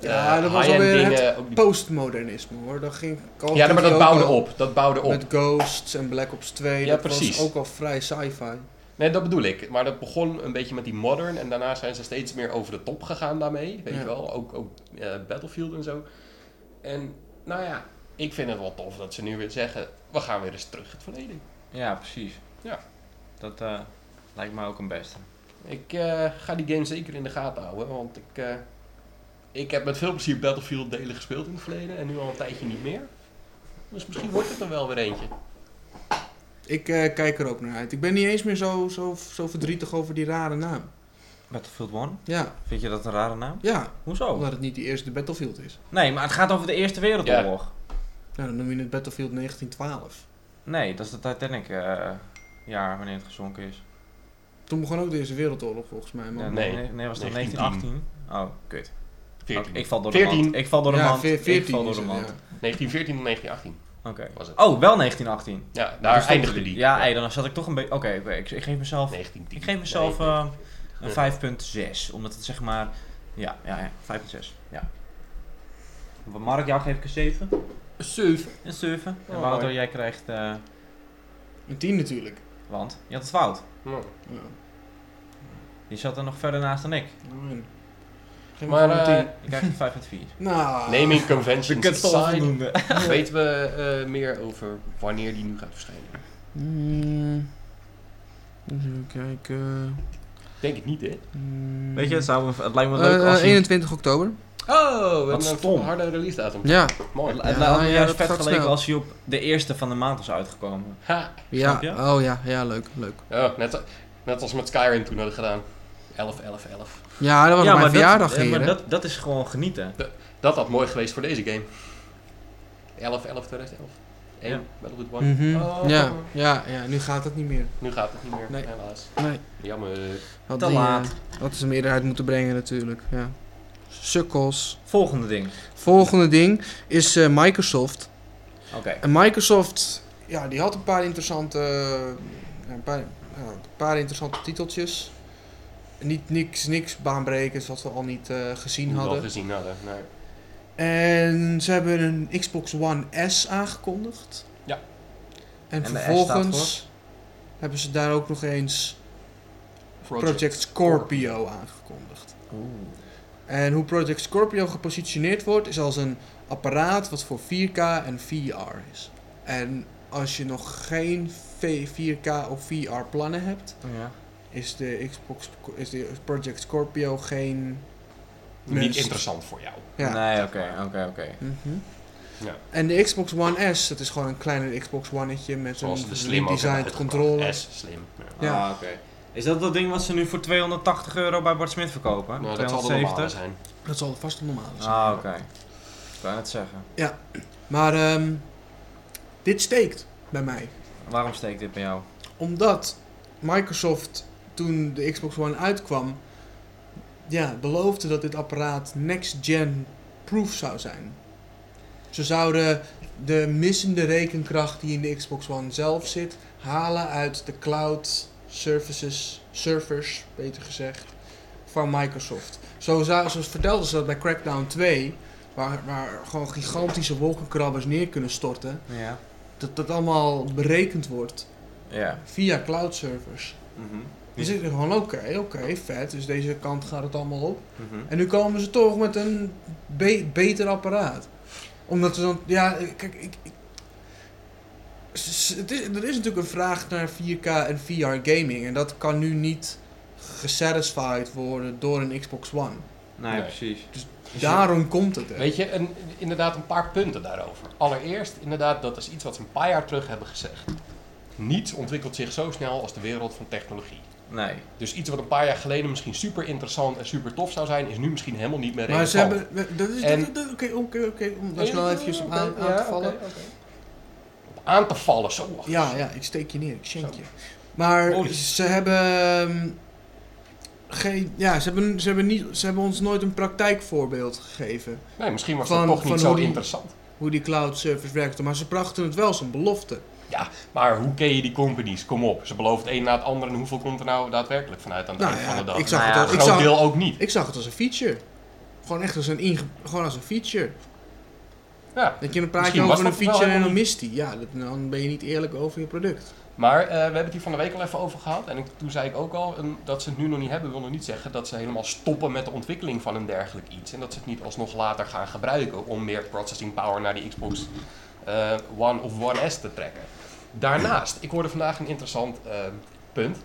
eh, Ja, dat was alweer dingen. Ook die- Postmodernisme hoor. Dat ging Call of ja, maar dat bouwde op. Dat bouwde op. Met Ghosts en Black Ops 2. Ja, dat precies. was ook al vrij sci-fi. Nee, dat bedoel ik. Maar dat begon een beetje met die modern. En daarna zijn ze steeds meer over de top gegaan daarmee. Weet Ja. je wel. Ook, ook eh, Battlefield en zo. En nou ja, ik vind het wel tof dat ze nu weer zeggen... We gaan weer eens terug het verleden. Ja, precies. Ja. Dat eh, lijkt me ook een beste. Ik eh, ga die game zeker in de gaten houden. Want ik, eh, ik heb met veel plezier Battlefield delen gespeeld in het verleden. En nu al een tijdje niet meer. Dus misschien wordt het er wel weer eentje. Ik eh, kijk er ook naar uit. Ik ben niet eens meer zo, zo, zo verdrietig over die rare naam. Battlefield 1? Ja, Vind je dat een rare naam? ja. Hoezo? Omdat het niet die eerste Battlefield is. Nee, maar het gaat over de Eerste Wereldoorlog. Nou, dan noem je het Battlefield 1912. Nee, dat is de Titanic eh, jaar wanneer het gezonken is. Toen begon ook de Eerste Wereldoorlog volgens mij. Man. Ja, Nee. nee, nee, nee, was dat 1910. 1918? Oh, kut. 14. Oké, ik val door de 14. mand. Ik val door de ja, mand. veer- ik 14 val door de het, mand. ja. 1914 en 1918 Oké. was het. Oh, wel 1918. Ja, daar eindigde die. Ja, hey, dan zat ik toch een beetje... Oké, ik, ik geef mezelf... 1910. Ik geef mezelf Nee, eh, Ja. een 5.6. Omdat het zeg maar... Ja, ja, ja 5.6. Ja. Wat Mark, jou geef ik een 7. 7. Een 7. En Oh, Wouter, mooi. jij krijgt... eh, Een 10 natuurlijk. want je had het fout. Ja. Ja. Je zat er nog verder naast dan ik. Nou, Geef me Maar, gewoon een eh, 10. Ik krijg een 5.4. [laughs] Nou, Naming conventions aside, voldoende. [laughs] weten we eh, meer over wanneer die nu gaat verschijnen? Mm, even kijken. Denk ik niet, hè? Mm. Weet je, het, zou, het lijkt me Eh, leuk als hij... 21 oktober. Oh, we hebben een stom. harde release datum. Ja, Mooi. Het, Ja, lijkt me ja, juist dat vet gaat geleken snel. als hij op de eerste van de maand was uitgekomen. Ha. ja. Snap je? Oh ja, ja, leuk, leuk. Ja, net, net als we met Skyrim toen hadden gedaan. 11, 11, 11. Ja, dat was mijn verjaardag dat, ja, hier, maar hè? dat, dat is gewoon genieten. Dat had mooi geweest voor deze game. 11, 11, 2011. 1, Ja. Battlefield 1. Mhm. Oh, ja, ja, ja, nu gaat het niet meer. Nu gaat het niet meer, Nee. helaas. Nee, Jammer. had Te die, laat. eh, Hadden ze meerderheid moeten brengen natuurlijk, ja. Sukkels. Volgende ding. Volgende ding is eh, Microsoft. Oké. En Microsoft, ja, die had een paar interessante, een paar, ja, een paar interessante titeltjes. Niet niks, niks baanbrekends wat we al niet eh, gezien al hadden. gezien hadden. Nee. En ze hebben een Xbox One S aangekondigd. Ja. En, vervolgens hebben ze daar ook nog eens Project, Scorpio aangekondigd. Oeh. En hoe Project Scorpio gepositioneerd wordt, is als een apparaat wat voor 4K en VR is. En als je nog geen V- 4K of VR plannen hebt, Ja. is de Xbox is de Project Scorpio geen. Niet interessant voor jou. Ja. Nee, oké, oké, oké. Mhm. Ja. En de Xbox One S, dat is gewoon een kleiner Xbox One'tje met Zoals een de slim redesigned controller. S, slim. Ja. Ja. Ah, oké. Is dat dat ding wat ze nu voor 280 euro bij Bart Smit verkopen? Nou, dat zal de normale zijn. Dat zal vast een normale zijn. Ah, oké. Ik wou net zeggen. Maar ehm, dit steekt bij mij. Waarom steekt dit bij jou? Omdat Microsoft toen de Xbox One uitkwam, ja, beloofde dat dit apparaat next-gen proof zou zijn. Ze zouden de missende rekenkracht die in de Xbox One zelf zit, halen uit de cloud services, servers, beter gezegd, van Microsoft. Zo, zo vertelden ze dat bij Crackdown 2, waar, waar gewoon gigantische wolkenkrabbers neer kunnen storten, Ja. dat dat allemaal berekend wordt Ja. via cloud servers. Mhm. Dus ik gewoon, oké, oké, vet, dus deze kant gaat het allemaal op. Mhm. En nu komen ze toch met een be- beter apparaat. Omdat ze dan, ja, kijk, ik, het is, er is natuurlijk een vraag naar 4K en VR gaming. En dat kan nu niet gesatisfied worden door een Xbox One. Nee, Nee. precies. Daarom komt het er. Weet je, een, inderdaad een paar punten daarover. Allereerst, inderdaad, dat is iets wat ze een paar jaar terug hebben gezegd. Niets ontwikkelt zich zo snel als de wereld van technologie. Nee. Dus iets wat een paar jaar geleden misschien super interessant en super tof zou zijn, is nu misschien helemaal niet meer maar relevant. ze hebben, oké, oké, oké, om daar snel eventjes op aan, aan te vallen. Aan te vallen, zo. Ja, ja, ik steek je neer, ik Zo. je. Maar Holy. ze hebben. ehm, geen, ja, ze hebben, ze, hebben niet, ze hebben ons nooit een praktijkvoorbeeld gegeven. Nee, misschien was Van- dat toch niet zo die- interessant. Hoe die cloud service werkte. Maar ze brachten het wel als een belofte. Ja, maar hoe ken je die companies? Kom op, ze beloven het een na het andere en hoeveel komt er nou daadwerkelijk vanuit aan het Nou eind ja, van de dag? ik zag Nou het ja, als, Een ik groot zag, deel ook niet. ik zag het als een feature. Gewoon echt als een, inge, gewoon als een feature. Ja. Dat je dan praat je Misschien was over een feature en dan mist die. Ja, dat, dan ben je niet eerlijk over je product. Maar eh, we hebben het hier van de week al even over gehad. En ik, toen zei ik ook al een, dat ze het nu nog niet hebben. wil nog niet zeggen dat ze helemaal stoppen met de ontwikkeling van een dergelijk iets. En dat ze het niet alsnog later gaan gebruiken om meer processing power naar die Xbox eh, One of One S te trekken. Daarnaast, ik hoorde vandaag een interessant eh, punt.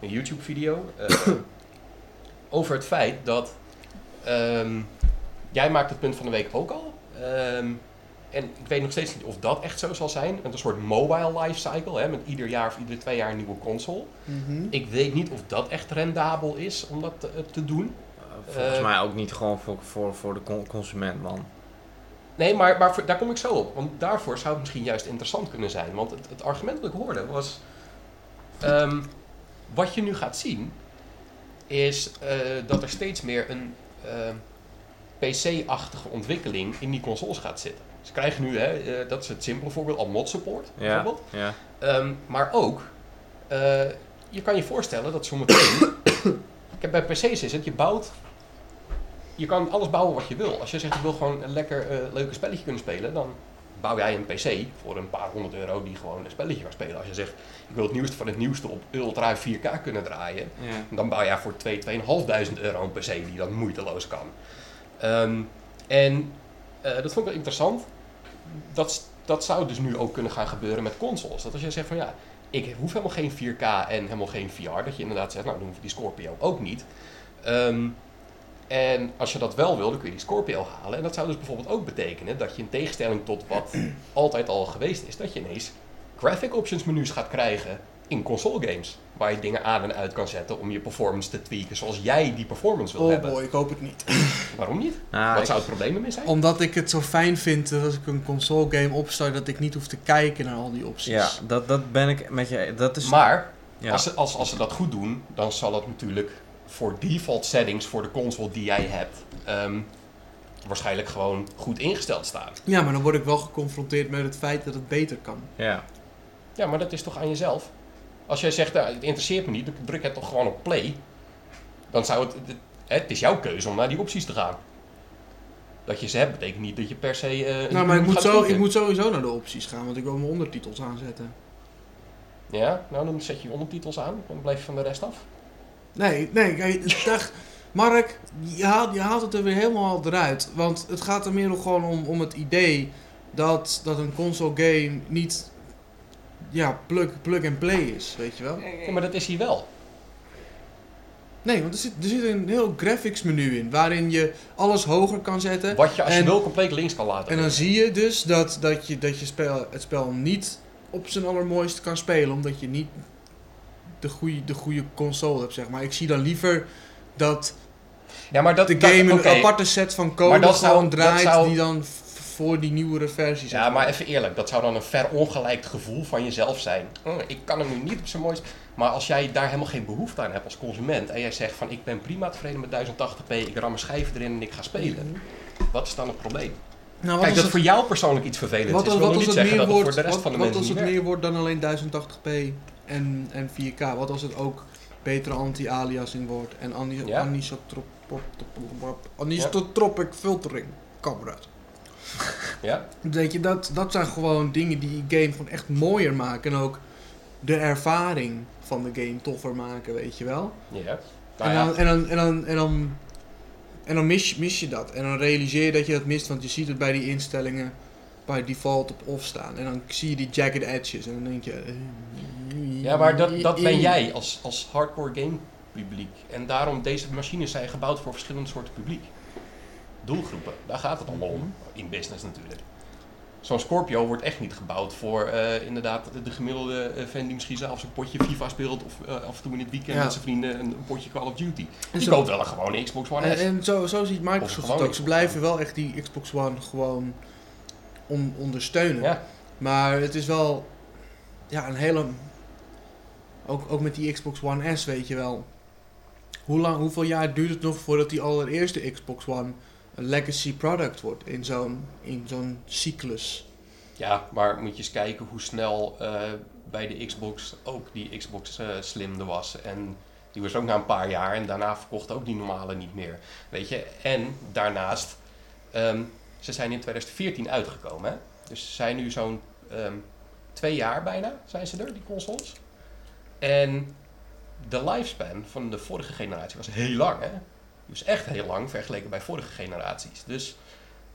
Een YouTube video. eh, [coughs] over het feit dat... ehm, jij maakt het punt van de week ook al. Ehm, en ik weet nog steeds niet of dat echt zo zal zijn. Met een soort mobile lifecycle, hè, met ieder jaar of iedere twee jaar een nieuwe console. Mhm. Ik weet niet of dat echt rendabel is om dat te, te doen. Volgens Eh, mij ook niet gewoon voor, voor, voor de con- consument, man. Nee, maar, maar voor- daar kom ik zo op. Want daarvoor zou het misschien juist interessant kunnen zijn. Want het, het argument dat ik hoorde was... ehm, wat je nu gaat zien, is eh, dat er steeds meer een ehm, PC-achtige ontwikkeling in die consoles gaat zitten. Ze krijgen nu, hè, eh, dat is het simpele voorbeeld, al mod support Ja. bijvoorbeeld. Ja. Ehm, maar ook, eh, je kan je voorstellen dat zometeen... [coughs] Bij PC's is het, je bouwt... Je kan alles bouwen wat je wil. Als je zegt, ik wil gewoon een lekker eh, leuke spelletje kunnen spelen, dan bouw jij een PC voor een paar honderd euro die gewoon een spelletje kan spelen. Als je zegt, ik wil het nieuwste van het nieuwste op ultra 4K kunnen draaien, Ja. dan bouw jij voor 2, 2.500 euro een PC die dat moeiteloos kan. Ehm, en dat vond ik wel interessant. Dat, dat zou dus nu ook kunnen gaan gebeuren met consoles. Dat als je zegt van ja, ik hoef helemaal geen 4K en helemaal geen VR. Dat je inderdaad zegt, nou dan hoef je die Scorpio ook niet. Ehm, en als je dat wel wil, dan kun je die Scorpio halen. En dat zou dus bijvoorbeeld ook betekenen dat je in tegenstelling tot wat [clears throat] altijd al geweest is, dat je ineens graphic options menus gaat krijgen in console games. Waar je dingen aan en uit kan zetten om je performance te tweaken zoals jij die performance wil Oh hebben. boy, ik hoop het niet. [clears throat] Waarom niet? Nou, Wat zou het probleem ermee zijn? Omdat ik het zo fijn vind dat als ik een console game opstart, dat ik niet hoef te kijken naar al die opties. Ja, dat, dat ben ik met je. Dat is. Maar ja. als, ze, als, als ze dat goed doen, dan zal het natuurlijk voor default settings voor de console die jij hebt, ehm, waarschijnlijk gewoon goed ingesteld staan. Ja, maar dan word ik wel geconfronteerd met het feit dat het beter kan. Ja. Ja, maar dat is toch aan jezelf? Als jij zegt, nou, het interesseert me niet, dan druk het toch gewoon op play. Dan zou het, het, het is jouw keuze om naar die opties te gaan. Dat je ze hebt, betekent niet dat je per se... eh, Nou, maar ik moet, zo, ik moet sowieso naar de opties gaan, want ik wil mijn ondertitels aanzetten. Ja, nou dan zet je je ondertitels aan en blijf je van de rest af. Nee, nee, kijk, dag, Mark, je haalt, je haalt het er weer helemaal eruit. Want het gaat er meer nog gewoon om, om het idee dat, dat een console game niet ja, plug, plug and play is, weet je wel? Ja, maar dat is hier wel. Nee, want er zit, er zit een heel graphics menu in, waarin je alles hoger kan zetten. Wat je als je wil compleet links kan laten. En dan zie je dus dat, dat je, dat je spel, het spel niet op zijn allermooist kan spelen, omdat je niet de goede, de goede console hebt, zeg maar. Ik zie dan liever dat ja, maar dat, de dat- game een aparte set van code Maar dat zou- gewoon draait zou- die dan voor die nieuwere versie zeg Ja, maar even eerlijk, dat zou dan een verongelijkt gevoel van jezelf zijn. Oh, ik kan hem nu niet op zijn mooist. Maar als jij daar helemaal geen behoefte aan hebt als consument en jij zegt van ik ben prima tevreden met 1080p, ik ram mijn schijven erin en ik ga spelen. Wat is dan het probleem? Nou, Kijk, als dat het- voor jou persoonlijk iets vervelends Wat is, als, wil wat als niet het zeggen meer dat het voor wordt, de rest wat, van de wat mensen als niet het meer wordt dan alleen 1080p en, en 4K? Wat als het ook betere anti-aliasing wordt en anisotropic filtering? Eruit. Ja? Weet je, dat, dat zijn gewoon dingen die game gewoon echt mooier maken en ook de ervaring van de game toffer maken, weet je wel? Ja. Nou en, ja, dan, en, dan, en, dan, en dan, en dan mis, je- mis je dat. En dan realiseer je dat je dat mist, want je ziet het bij die instellingen bij default op off staan. En dan zie je die jagged edges en dan denk je... eh, ja, maar dat, dat ben jij als, als hardcore game publiek. En daarom, deze machines zijn gebouwd voor verschillende soorten publiek. Doelgroepen, daar gaat het allemaal om. In business natuurlijk. Zo'n Scorpio wordt echt niet gebouwd voor eh, inderdaad de gemiddelde eh, fan die misschien zelfs een potje FIFA speelt of eh, af en toe in het weekend Ja. met zijn vrienden een, een potje Call of Duty. Die zo- koopt wel een gewone Xbox One En, S. en zo, zo ziet Of Microsoft het ook. Ze blijven wel echt die Xbox One gewoon on- ondersteunen. Ja, Maar het is wel ja, een hele. Ook, ook met die Xbox One S, weet je wel. Hoe lang, hoeveel jaar duurt het nog voordat die allereerste Xbox One een legacy product wordt in zo'n, in zo'n cyclus? ja, maar moet je eens kijken hoe snel eh, bij de Xbox ook die Xbox eh, Slim er was. En die was ook na een paar jaar en daarna verkocht ook die normale niet meer. Weet je, en daarnaast, ehm, ze zijn in 2014 uitgekomen. Hè? Dus ze zijn nu zo'n ehm, twee jaar bijna, zijn ze er, die consoles. En de lifespan van de vorige generatie was heel lang. Hè? Was echt heel lang vergeleken bij vorige generaties. Dus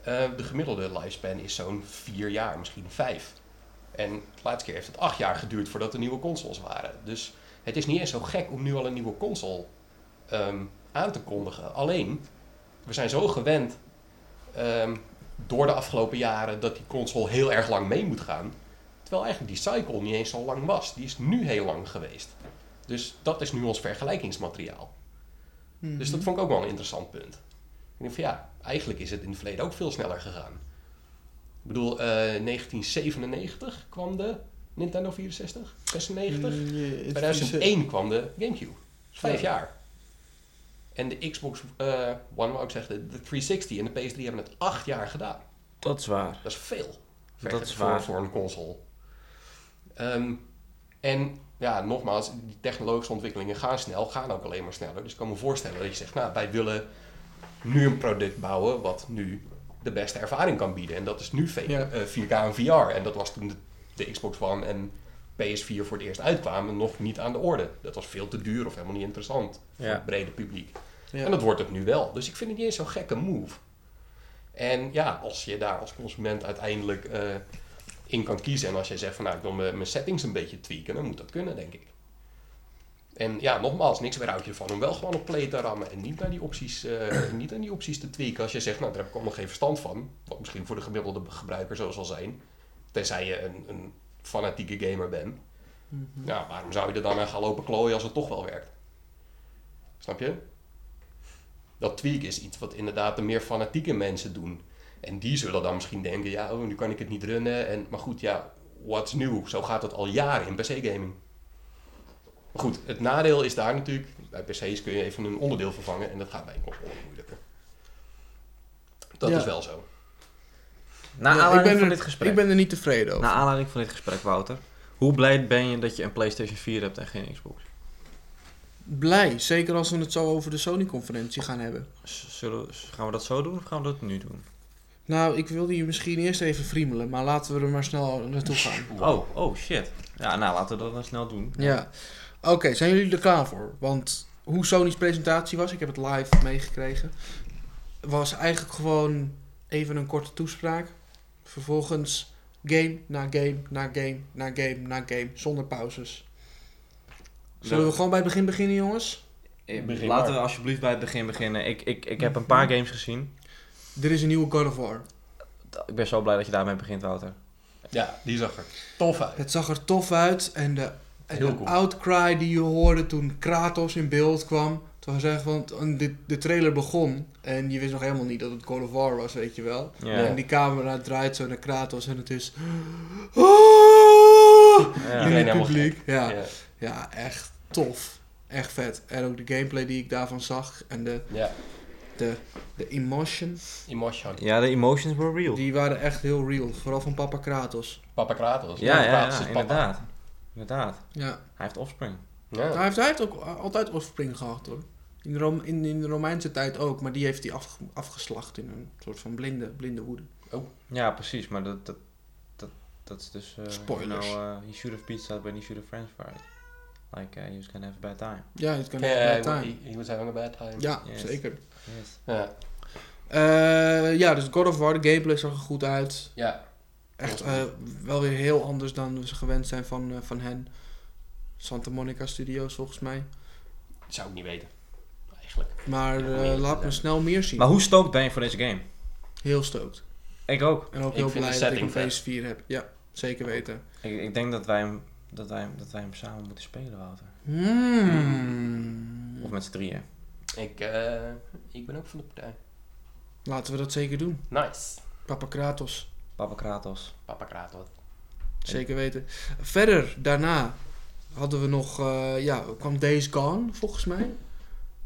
eh, de gemiddelde lifespan is zo'n vier jaar, misschien vijf. En de laatste keer heeft het acht jaar geduurd voordat er nieuwe consoles waren. Dus het is niet eens zo gek om nu al een nieuwe console ehm, aan te kondigen. Alleen, we zijn zo gewend ehm, door de afgelopen jaren dat die console heel erg lang mee moet gaan. Terwijl eigenlijk die cycle niet eens zo lang was. Die is nu heel lang geweest. Dus dat is nu ons vergelijkingsmateriaal. Dus dat vond ik ook wel een interessant punt. Ik denk van ja, eigenlijk is het in het verleden ook veel sneller gegaan. Ik bedoel, eh, 1997 kwam de Nintendo 64, 96. Mm, je- het is- 2001 kwam de Gamecube. Dus vijf Ja. jaar. En de Xbox eh, One, wou ik zeggen, de, de 360 en de PS3 hebben het acht jaar gedaan. Dat is waar. Dat is veel. Dat is voor, waar. voor een console. Ehm, en ja, nogmaals, die technologische ontwikkelingen gaan snel, gaan ook alleen maar sneller. Dus ik kan me voorstellen dat je zegt, nou, wij willen nu een product bouwen wat nu de beste ervaring kan bieden. En dat is nu v- Ja. eh, 4K en VR. En dat was toen de, de Xbox One en PS4 voor het eerst uitkwamen nog niet aan de orde. Dat was veel te duur of helemaal niet interessant voor Ja. het brede publiek. Ja. En dat wordt het nu wel. Dus ik vind het niet eens zo'n gekke move. En ja, als je daar als consument uiteindelijk eh, in kan kiezen. En als jij zegt van nou, ik wil mijn settings een beetje tweaken, dan moet dat kunnen, denk ik. En ja, nogmaals, niks weerhoudt je ervan om wel gewoon op play te rammen. En niet naar die opties, eh, [clears throat] niet aan die opties te tweaken. Als je zegt, nou, daar heb ik allemaal geen verstand van. Wat misschien voor de gemiddelde gebruiker zo zal zijn. Tenzij je een, een fanatieke gamer bent. Mhm. Nou, waarom zou je er dan aan gaan lopen klooien als het toch wel werkt? Snap je? Dat tweak is iets wat inderdaad de meer fanatieke mensen doen. En die zullen dan misschien denken, ja, oh, nu kan ik het niet runnen. En, maar goed, ja, what's new? Zo gaat het al jaren in PC-gaming. Maar goed, het nadeel is daar natuurlijk, bij PC's kun je even een onderdeel vervangen en dat gaat bij een console moeilijker. Dat Ja. is wel zo. Na Ja, ik, aanleiding ben van er, dit gesprek. ik ben er niet tevreden over. Na aanleiding van dit gesprek, Wouter. Hoe blij ben je dat je een PlayStation 4 hebt en geen Xbox? Blij, zeker als we het zo over de Sony-conferentie gaan hebben. Zullen, gaan we dat zo doen of gaan we dat nu doen? Nou, ik wilde je misschien eerst even friemelen, maar laten we er maar snel naartoe gaan. Oh, oh shit. Ja, nou laten we dat dan snel doen. Ja. Oké, zijn jullie er klaar voor? Want hoe Sony's presentatie was, ik heb het live meegekregen, was eigenlijk gewoon even een korte toespraak. Vervolgens game na game na game na game na game, zonder pauzes. Zullen we gewoon bij het begin beginnen, jongens? Eh, Begin Laten maar. we alsjeblieft bij het begin beginnen. Ik, ik, ik heb een paar games gezien. Er is een nieuwe God of War. Ik ben zo blij dat je daarmee begint, Wouter. Ja, die zag er tof uit. Het zag er tof uit en de, en Heel de cool. outcry die je hoorde toen Kratos in beeld kwam. Toen was echt, want de, de trailer begon en je wist nog helemaal niet dat het God of War was, weet je wel. En die camera draait zo naar Kratos en het is... Ah! Ja. In het publiek. Ja, Ja. ja, echt tof. Echt vet. En ook de gameplay die ik daarvan zag en de, ja. De, de emotion, Emotion. Ja, de emotions were real. die waren echt heel real. Vooral van Papa Kratos. Papa Kratos. ja, ja, Kratos ja, inderdaad. Inderdaad. Ja. Hij heeft offspring. Ja. Hij heeft, hij heeft ook altijd offspring gehad hoor. In de, Rom- in, in de Romeinse tijd ook, maar die heeft hij afge- afgeslacht in een soort van blinde, blinde woede. Ja, precies, maar dat, dat, dat, dat is dus... eh, Spoilers. You know, uh, he should have pizza, but he should have french fries. Like, uh, he was gonna have a bad time. Ja, het kan Ja, echt bad he, time. he was having a bad time. Ja, Yes. zeker. Yes. Ja. Eh, ja, dus God of War, de gameplay zag er goed uit. ja. Echt eh, wel weer heel anders dan we ze gewend zijn van, eh, van hen. Santa Monica Studios volgens mij. Zou ik niet weten. Eigenlijk. Maar Ja, eh, laat me snel meer zien. Maar hoe stoked ben je voor deze game? Heel stoked. Ik ook. En ook Ik heel vind de blij dat ik een setting PS4 heb. Ja, zeker weten. Ik, ik denk dat wij, hem, dat, wij, hem- dat wij hem samen moeten spelen, Wouter. Hmm. Of met z'n drieën. Ik, eh, ik ben ook van de partij. Laten we dat zeker doen. Nice. Papa Kratos. Papa Kratos. Papa Kratos. Zeker weten. Verder, daarna hadden we nog, eh, ja, kwam Days Gone volgens mij.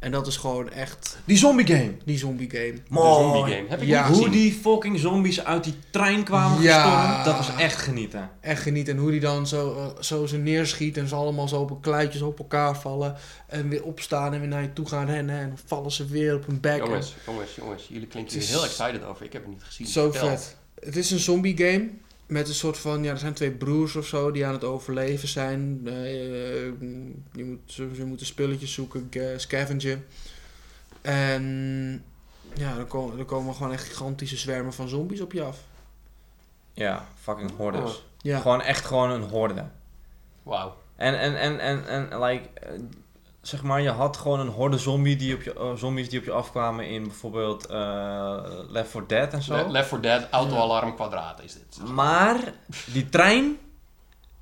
En dat is gewoon echt Die zombie game! die zombie game. De zombie game. Heb ik Ja. niet Hoe die fucking zombies uit die trein kwamen Ja. gestormd, dat was echt genieten. Echt genieten. En hoe die dan zo, eh, zo ze neerschiet en ze allemaal zo op een kluitjes op elkaar vallen. En weer opstaan en weer naar je toe gaan rennen. En dan vallen ze weer op hun bek. Jongens, jongens, jongens. Jullie klinken hier heel excited over. Ik heb het niet gezien. Zo Vertel. vet. Het is een zombie game. Met een soort van, ja, er zijn twee broers of zo die aan het overleven zijn. Eh, je moet, ze, moeten spulletjes zoeken, scavengen. En ja, dan komen, er komen gewoon echt gigantische zwermen van zombies op je af. Ja, fucking hordes. Oh. Ja, Gewoon echt gewoon een horde. Wauw. En, en, en, en, en like, eh, zeg maar, je had gewoon een horde zombie die op je, eh, zombies die op je afkwamen in bijvoorbeeld eh, Left 4 Dead en zo. Le- Left 4 Dead, auto-alarm kwadraat is dit. maar die trein,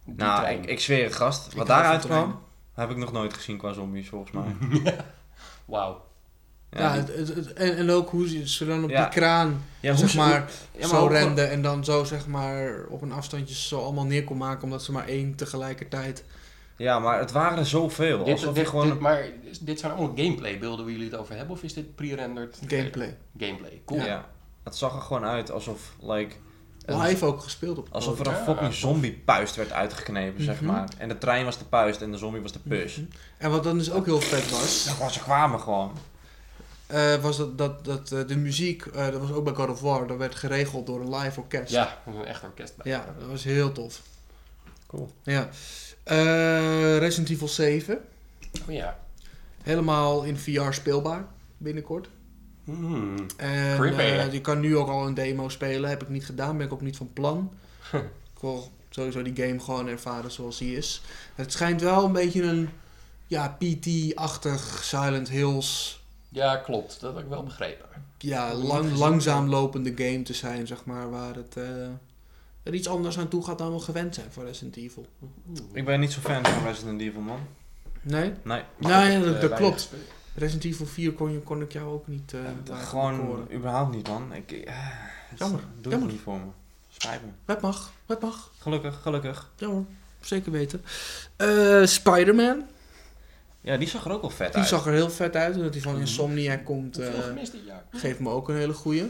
Die nou, trein. ik, ik zweer het gast, wat daaruit kwam, heb ik nog nooit gezien qua zombies volgens mij. [laughs] Wauw. ja, die- het, het, het- en, en ook hoe ze, ze dan op Ja. die kraan ja, zeg ze- maar, ja, maar zo renden en dan zo zeg maar op een afstandje zo allemaal neer kon maken omdat ze maar één tegelijkertijd. Ja, maar het waren er zoveel. Dit, Alsof dit, je gewoon... dit- maar dit zijn allemaal gameplay beelden waar jullie het over hebben? Of is dit pre-rendered? Gameplay. Gameplay, cool. ja. Het zag er gewoon uit alsof, like, een- Live ook gespeeld op alsof er een Ja, fucking zombie-puist werd uitgeknepen, zeg Mhm. maar. En de trein was de puist en de zombie was de pus. Mhm. En wat dan dus ook heel vet was, Ja, ze kwamen gewoon. eh, was dat, dat, dat eh, de muziek, eh, dat was ook bij God of War, dat werd geregeld door een live orkest. Ja, er een echt orkest bij. Ja, dat was heel tof. Cool. Ja. Eh, Resident Evil 7, Oh ja. helemaal in VR speelbaar binnenkort. Hmm. En Creepy. eh, je kan nu ook al een demo spelen, heb ik niet gedaan, ben ik ook niet van plan. ik wil sowieso die game gewoon ervaren zoals die is. Het schijnt wel een beetje een ja, PT-achtig Silent Hills Ja, klopt. Dat heb ik wel begrepen. ja, lang, langzaam lopende game te zijn, zeg maar, waar het eh, er iets anders aan toe gaat dan we gewend zijn voor Resident Evil. Ik ben niet zo fan van Resident Evil, man. Nee? Nee. Nee, dat, eh, dat klopt. Resident Evil 4 kon, je, kon ik jou ook niet eh gewoon, überhaupt niet, man. Ik, eh, Jammer, Doe jammer. het niet voor me. Spijt me. Het mag, het mag. Gelukkig, gelukkig. Ja hoor, zeker weten. Eh Spider-Man, Ja, die zag er ook wel vet die uit. zag er heel vet uit. En dat hij van Mhm. Insomniac komt, Veel eh, gemist dit jaar. geeft me ook een hele goeie.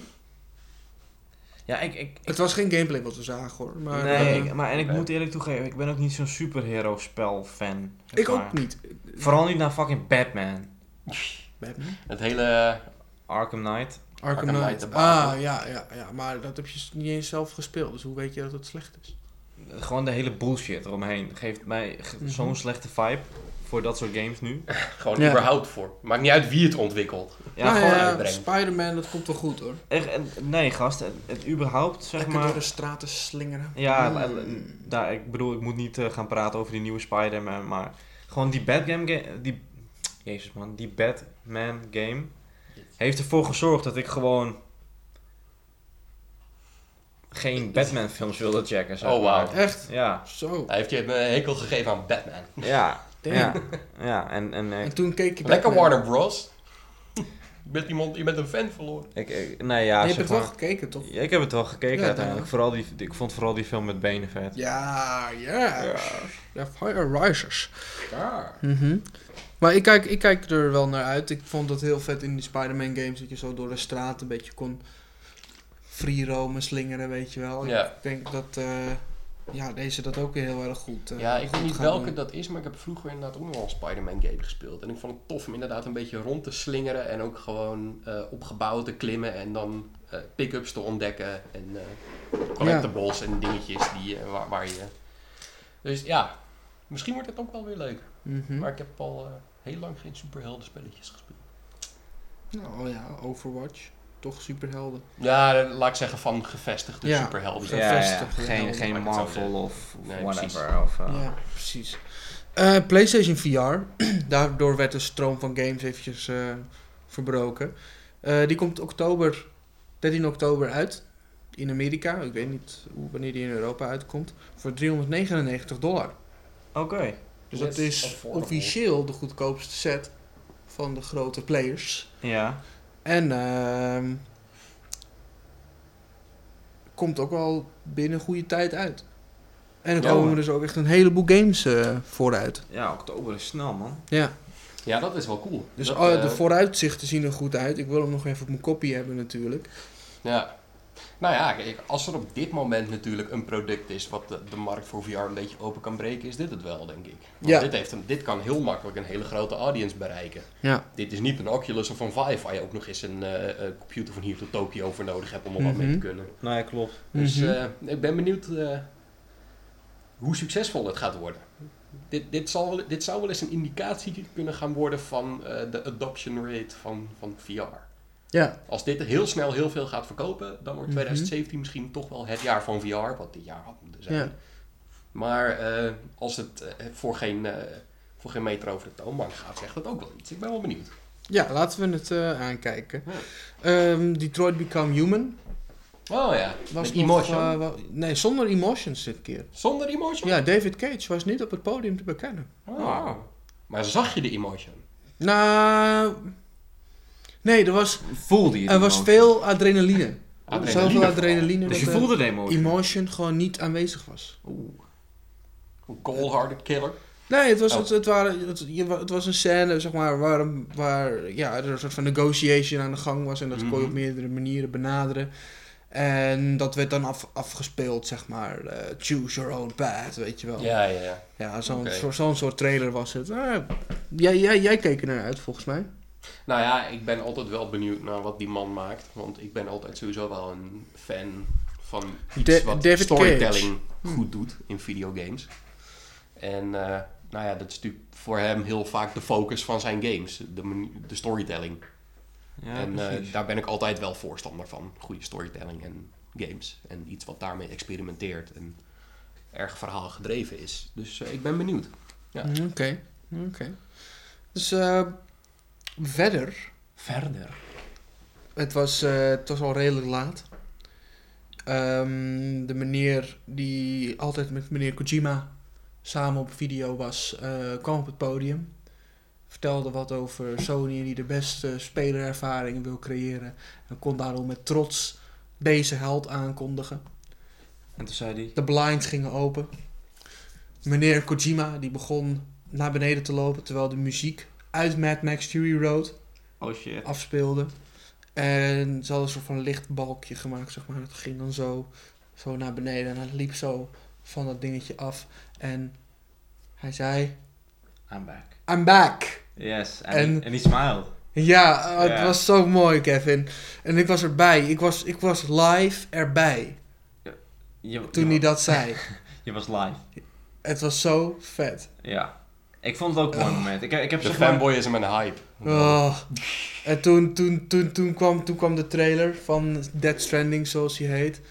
Ja, ik... ik, Het was geen gameplay wat we zagen hoor. Maar, nee, eh, ik, maar en ik moet eerlijk toegeven, ik ben ook niet zo'n superhero spel fan. ik maar. ook niet. Vooral niet naar fucking Batman. Batman? Het hele... Arkham Knight. Arkham Arkham Knight. Ah, ja, ja, ja. Maar dat heb je niet eens zelf gespeeld. Dus hoe weet je dat het slecht is? Gewoon de hele bullshit eromheen. Geeft mij ge- Mhm. zo'n slechte vibe voor dat soort games nu. [laughs] Gewoon Ja. überhaupt voor. Maakt niet uit wie het ontwikkelt. Ja, nou, gewoon... ja, uitbrengen. Spider-Man, dat komt wel goed hoor. echt, en- nee, gast. Het, het überhaupt, zeg Lekker maar... door de straten slingeren. Ja, Mm. en- daar, ik bedoel, ik moet niet eh, gaan praten over die nieuwe Spider-Man, maar gewoon die Batman game, die, jezus man, die Batman game heeft ervoor gezorgd dat ik gewoon geen Batman films wilde checken, zeg Oh, wauw. maar. Echt? Ja, Zo. Hij heeft je een hekel gegeven aan Batman. ja, Damn. ja, ja, en, en eh, En toen keek je Lekker Batman. Warner Bros. [laughs] bent, iemand, je bent een fan verloren. Ik, ik- nee, ja, je hebt het wel gekeken, toch? Ja, ik heb het wel gekeken Ja, uiteindelijk. ja. Vooral die, ik vond vooral die film met benen vet. Ja, ja. Ja, Fire Risers. Ja. Mhm. Maar ik kijk, ik kijk er wel naar uit. Ik vond het heel vet in die Spider-Man games dat je zo door de straat een beetje kon free roamen, slingeren, weet je wel. Ja. Ik denk dat eh, ja, deze dat ook weer heel erg goed. eh, Ja, ik weet niet welke doen. dat is, maar ik heb vroeger inderdaad ook nog wel een Spider-Man game gespeeld. En ik vond het tof om inderdaad een beetje rond te slingeren en ook gewoon eh, op gebouwen te klimmen en dan eh, pick-ups te ontdekken en collectibles en dingetjes die, waar, waar je... Dus ja, misschien wordt het ook wel weer leuk. Mhm. Maar ik heb al heel lang geen superhelden spelletjes gespeeld. Nou ja, Overwatch. Toch superhelden. Ja, laat ik zeggen van gevestigde Ja, superhelden. Ja, ja, Geen, helden. geen Marvel of, Nee, whatever. Of, eh, Ja, precies. Eh, PlayStation VR. [clears throat] Daardoor werd de stroom van games eventjes eh, verbroken. Eh, die komt oktober, 13 oktober uit. In Amerika. Ik weet niet hoe, wanneer die in Europa uitkomt. Voor 399 dollar. Oké. Dus dat is affordable. officieel de goedkoopste set van de grote players. Ja. En ehm, komt ook wel binnen een goede tijd uit. En er Ja, komen hoor. dus ook echt een heleboel games eh, vooruit. Ja, oktober is snel, man. Ja, Ja, dat is wel cool. dus Dat, oh, eh, de vooruitzichten zien er goed uit. Ik wil hem nog even op mijn kopie hebben natuurlijk. Ja. Nou ja, kijk, als er op dit moment natuurlijk een product is wat de, de markt voor VR een beetje open kan breken, is dit het wel, denk ik. Want Ja. dit, heeft een, dit kan heel makkelijk een hele grote audience bereiken. Ja. Dit is niet een Oculus of een Vive waar je ook nog eens een eh, eh, computer van hier tot Tokio voor nodig hebt om er wat mee te Mhm. kunnen. Nee, klopt. Dus Mhm. eh, ik ben benieuwd eh, hoe succesvol het gaat worden. Dit, dit, zal, dit zou wel eens een indicatie kunnen gaan worden van eh, de adoption rate van, van VR. Ja, Als dit heel snel heel veel gaat verkopen, dan wordt Mhm. 2017 misschien toch wel het jaar van VR, wat dit jaar had moeten zijn. Ja. Maar eh, als het eh, voor, geen, eh, voor geen meter over de toonbank gaat, zegt dat ook wel iets. Ik ben wel benieuwd. ja laten we het aankijken. Ja. Ehm, Detroit Become Human. Oh ja, Was met emotion. nee, zonder emotions dit keer. Zonder emotion? Ja, David Cage was niet op het podium te bekennen. Oh. Maar zag je de emotion? Nou, nee, er was, Voelde je er was emotie? veel adrenaline. Adrenaline Zoveel adrenaline Dus je dat voelde de emotie? emotion gewoon niet aanwezig was. Oeh. Een cold-hearted killer. Nee, het was, Oh. het, het, waren, het, was een scène zeg maar, waar, een- waar ja, er een soort van negotiation aan de gang was. En dat kon je op Mhm. meerdere manieren benaderen. En dat werd dan af, afgespeeld, zeg maar. eh, choose your own path, weet je wel. Ja, ja, ja. Ja, zo'n Oké. zo, zo'n soort trailer was het. Ah, jij, jij, jij keek er naar uit, volgens mij. Nou ja, ik ben altijd wel benieuwd naar wat die man maakt. Want ik ben altijd sowieso wel een fan van iets Da- wat David storytelling Cage. goed doet in videogames. En eh, nou ja, dat is natuurlijk voor hem heel vaak de focus van zijn games. De, de storytelling. Ja, en eh, daar ben ik altijd wel voorstander van. Goede storytelling en games. En iets wat daarmee experimenteert en erg verhaal gedreven is. Dus eh, ik ben benieuwd. Ja. Mm, Oké, oké. Dus eh, verder. Verder. Het was, eh, het was al redelijk laat. Ehm, de meneer die altijd met meneer Kojima samen op video was, eh, kwam op het podium. Vertelde wat over Sony die de beste spelerervaringen wil creëren. En kon daarom met trots deze held aankondigen. En toen zei hij... De blinds gingen open. Meneer Kojima die begon naar beneden te lopen terwijl de muziek uit Mad Max Fury Road Oh shit. afspeelde. En ze hadden een soort van lichtbalkje gemaakt, zeg maar. Het ging dan zo, zo naar beneden en hij liep zo van dat dingetje af. En hij zei, I'm back. I'm back! Yes. En, die smiled. Ja, het Ja. was zo mooi, Kevin. En ik was erbij. Ik was, ik was live erbij Je, toen je, hij dat zei. [laughs] Je was live. Het was zo vet. Ja. Ik vond het ook een mooi moment. Ik, ik heb De zeg maar... fanboyism en hype. Oh. En toen, toen, toen, toen, kwam, toen kwam de trailer van Dead Stranding, zoals hij heet.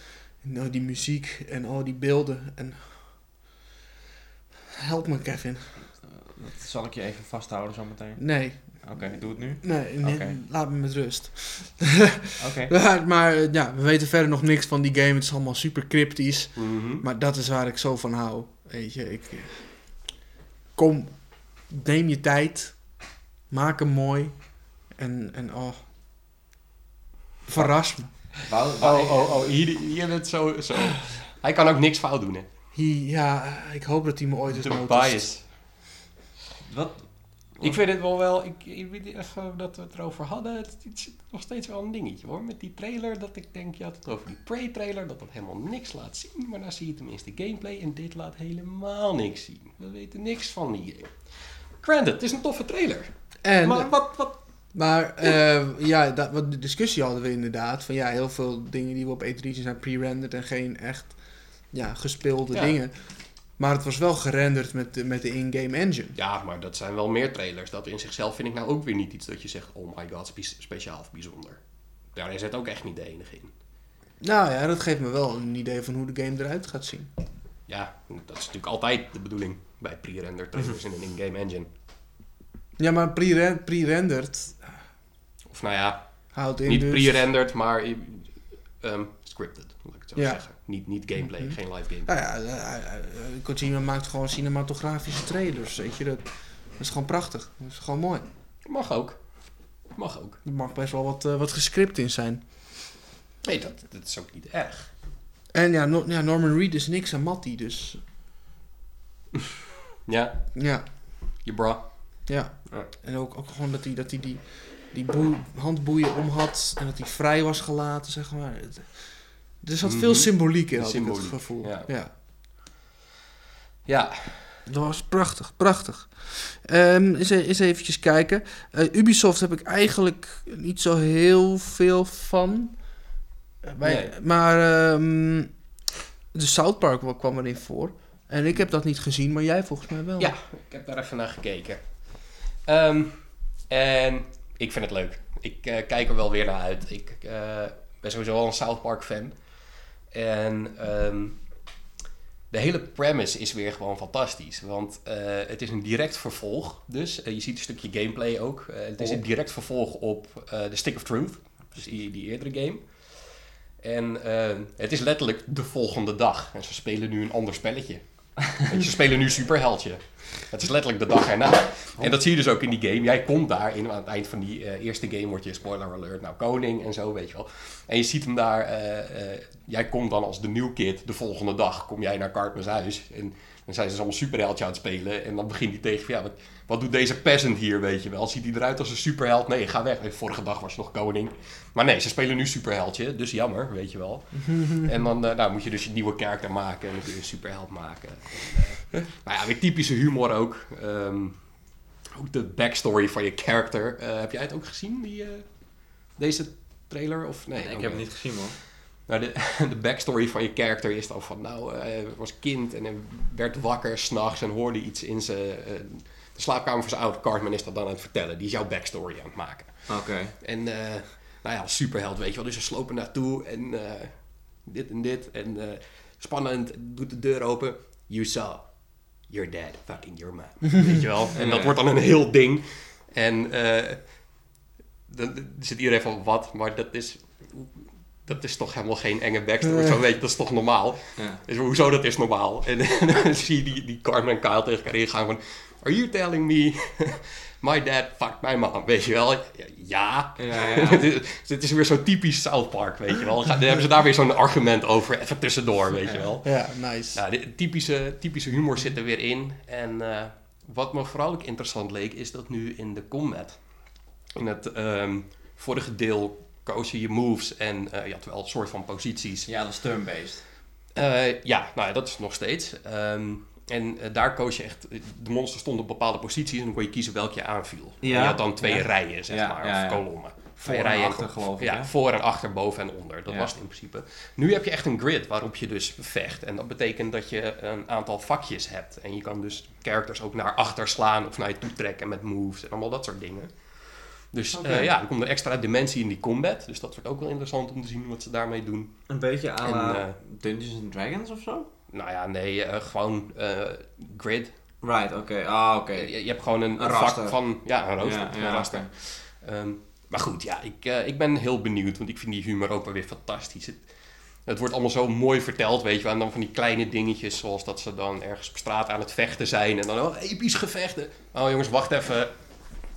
En al die muziek en al die beelden. En... Help me, Kevin. Dat zal ik je even vasthouden zometeen. Nee, Oké, doe het nu. nee, nee, Oké. laat me met rust. [laughs] Oké. [laughs] maar maar, eh, ja, we weten verder nog niks van die game. Het is allemaal super cryptisch. Mhm. Maar dat is waar ik zo van hou. Weet je, ik... Kom, neem je tijd. Maak hem mooi. En, en oh, Verras me. Wou- Oh, oh, oh, hier, hier het zo, zo. Hij kan ook niks fout doen, hè. Ja, ik hoop dat hij me ooit eens De bias. Wat? Ik vind het wel wel, ik, ik weet niet even dat we het erover hadden. Het, het is nog steeds wel een dingetje hoor. Met die trailer, dat ik denk, je had het over die Prey-trailer, dat dat helemaal niks laat zien. Maar dan zie je tenminste gameplay en dit laat helemaal niks zien. We weten niks van die game. Granted, het is een toffe trailer. En, maar wat, wat, Maar eh, ja, dat, wat de discussie hadden we inderdaad. Van ja, heel veel dingen die we op E3 zien zijn pre-rendered en geen echt ja, gespeelde Ja. dingen. Maar het was wel gerenderd met, de- met de in-game engine. Ja, maar dat zijn wel meer trailers. Dat in zichzelf vind ik nou ook weer niet iets dat je zegt, oh my god, spe- speciaal of bijzonder. Daar is het ook echt niet de enige in. Nou ja, dat geeft me wel een idee van hoe de game eruit gaat zien. Ja, dat is natuurlijk altijd de bedoeling bij pre-render trailers in een in-game engine. Ja, maar pre-ren- pre-rendered Of nou ja, houdt in niet dus... pre-rendered, maar ehm, scripted, laat ik het zo Ja. zeggen. Niet, niet gameplay, Mhm. geen live gameplay. Nou ja, eh, eh, eh, Kojima maakt gewoon cinematografische trailers, weet je. Dat, dat is gewoon prachtig. Dat is gewoon mooi. Mag ook. Mag ook. Er mag best wel wat, wat gescript in zijn. Nee, dat, dat is ook niet erg. En ja, No- ja, Norman Reed is niks aan Matty, dus [laughs] Ja, ja, je bra. ja. En ook, ook gewoon dat hij, dat hij die, die boe- handboeien om had en dat hij vrij was gelaten, zeg maar. Er zat veel Mhm. symboliek in, had ik het gevoel. ja. ja. Ja, Dat was prachtig, prachtig. Ehm eens, e- eens eventjes kijken. Eh, Ubisoft heb ik eigenlijk niet zo heel veel van. Eh, bij- Nee. Maar ehm, de South Park wa- kwam erin voor. En ik heb dat niet gezien, maar jij volgens mij wel. Ja, ik heb daar even naar gekeken. Ehm, en ik vind het leuk. Ik eh, kijk er wel weer naar uit. Ik eh, ben sowieso wel een South Park fan. En ehm, de hele premise is weer gewoon fantastisch. Want eh, het is een direct vervolg. Dus je ziet een stukje gameplay ook. Het is een direct vervolg op The Stick of Truth. Dus die, die eerdere game. En het is letterlijk de volgende dag. En ze spelen nu een ander spelletje. Weet je, ze spelen nu superheldje. Het is letterlijk de dag erna. En dat zie je dus ook in die game. Jij komt daar, in, aan het eind van die eh, eerste game word je, spoiler alert, nou koning en zo, weet je wel. En je ziet hem daar, eh, eh, jij komt dan als de new kid, de volgende dag kom jij naar Cartman's huis. En dan zijn ze allemaal superheldje aan het spelen. En dan begint hij tegen van, ja, wat, wat doet deze peasant hier, weet je wel? Ziet hij eruit als een superheld? Nee, ga weg. Vorige dag was je nog koning. Maar nee, ze spelen nu superheldje, dus jammer, weet je wel. [laughs] en dan eh, nou, moet je dus je nieuwe karakter maken en dan kun je een superheld maken. En, eh, nou ja, weer typische humor ook. Ehm, ook de backstory van je character. Eh, heb jij het ook gezien, die, eh, deze trailer? Of, nee, ik heb het niet gezien, man. Nou, de, [laughs] de backstory van je character is dan van, nou, eh, hij was kind en werd wakker s'nachts en hoorde iets in zijn, eh, de slaapkamer van zijn oude Cartman is dat dan aan het vertellen. Die is jouw backstory aan het maken. Oké. En, eh, nou ja, als superheld, weet je wel. Dus ze slopen naartoe en eh, dit en dit. En eh, spannend, doet de deur open. You saw your dad fucking your mom. [laughs] weet je wel. En dat wordt dan een heel ding. En eh, dan dan zit iedereen van, wat? Maar dat is... Dat is toch helemaal geen enge backstory. Zo weet je, dat is toch normaal? Ja. Dus hoezo dat is normaal? En [laughs] dan zie je die, die Carmen en Kyle tegen elkaar ingaan van... Are you telling me [laughs] my dad fucked my mom? Weet je wel? Ja. Ja, ja. [laughs] Het is- Het is weer zo typisch South Park, weet je wel. Dan hebben ze daar weer zo'n argument over. Even tussendoor, weet je wel. Ja, nice. Ja, de typische, typische humor zit er weer in. En eh, wat me vooral ook interessant leek, is dat nu in de combat... In het ehm, vorige deel koos je je moves en eh, je had wel een soort van posities. Ja, dat is turn-based. Eh, ja, nou ja, dat is nog steeds. Ehm, en eh, daar koos je echt... De monsters stonden op bepaalde posities en dan kon je kiezen welke je aanviel. Ja. En je had dan twee Ja. rijen, zeg maar, ja, of kolommen. Voor en rijen achter, geloof ik, Ja, voor en achter, boven en onder. Dat was het in principe. Nu heb je echt een grid waarop je dus vecht. En dat betekent dat je een aantal vakjes hebt. En je kan dus characters ook naar achter slaan of naar je toe trekken met moves en allemaal dat soort dingen. Dus eh, ja, er komt een extra dimensie in die combat. Dus dat wordt ook wel interessant om te zien wat ze daarmee doen. Een beetje En, la eh, Dungeons and Dragons of zo? Nou ja, nee, eh, gewoon grid. Right, oké. Ah, oké. Je, je hebt gewoon een, vak van... Ja, een rooster. Ja, een raster. Ehm, maar goed, ja, ik, ik ben heel benieuwd, want ik vind die humor ook wel weer fantastisch. Het, het wordt allemaal zo mooi verteld, weet je wel. En dan van die kleine dingetjes, zoals dat ze dan ergens op straat aan het vechten zijn. En dan, oh, episch gevechten. Oh jongens, wacht even.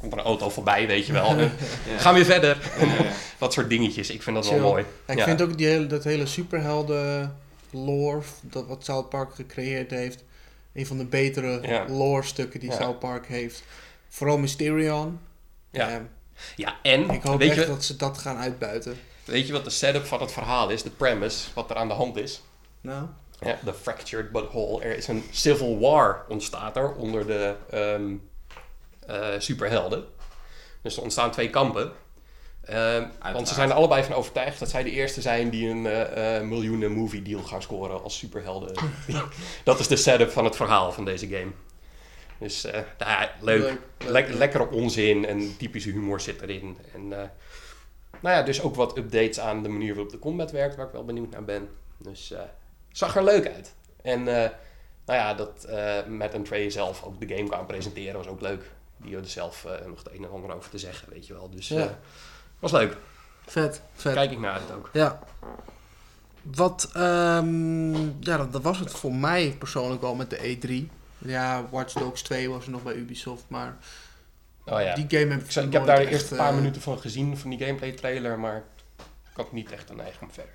Komt er een auto voorbij, weet je wel. [laughs] Ja. gaan weer verder. [laughs] Dat soort dingetjes. Ik vind dat Chill. wel mooi. Ik vind ook die hele, dat hele superhelden lore, dat wat South Park gecreëerd heeft, een van de betere lore stukken die. South Park heeft. Vooral Mysterion. Ja. Eh, Ja, en ik hoop weet, echt je, dat ze dat gaan uitbuiten. weet je wat de setup van het verhaal is? De premise, wat er aan de hand is? Nou, Ja, de fractured but whole. Er is een civil war ontstaat er onder de ehm, eh, superhelden. Dus er ontstaan twee kampen. Ehm, want ze zijn er allebei van overtuigd dat zij de eerste zijn die een eh, eh, miljoenen movie deal gaan scoren als superhelden. [laughs] dat is de setup van het verhaal van deze game. Dus eh, nou ja, leuk. Lekkere onzin en typische humor zit erin. En eh, nou ja, dus ook wat updates aan de manier waarop de combat werkt, waar ik wel benieuwd naar ben. Dus eh zag er leuk uit. En eh, nou ja, dat eh Matt en Trey zelf ook de game kwamen presenteren was ook leuk. Die hadden zelf eh, nog het een en ander over te zeggen, weet je wel. Dus Ja. eh, was leuk. vet, vet. Kijk ik naar het ook. Ja. Wat, ehm, ja, dat, dat was het voor mij persoonlijk wel met de E3. Ja, Watch Dogs 2 was er nog bij Ubisoft, maar Oh ja. die game heb ik, Ik, heb daar de eerste paar eh, minuten van gezien, van die gameplay trailer, maar ik had niet echt een eigen verder.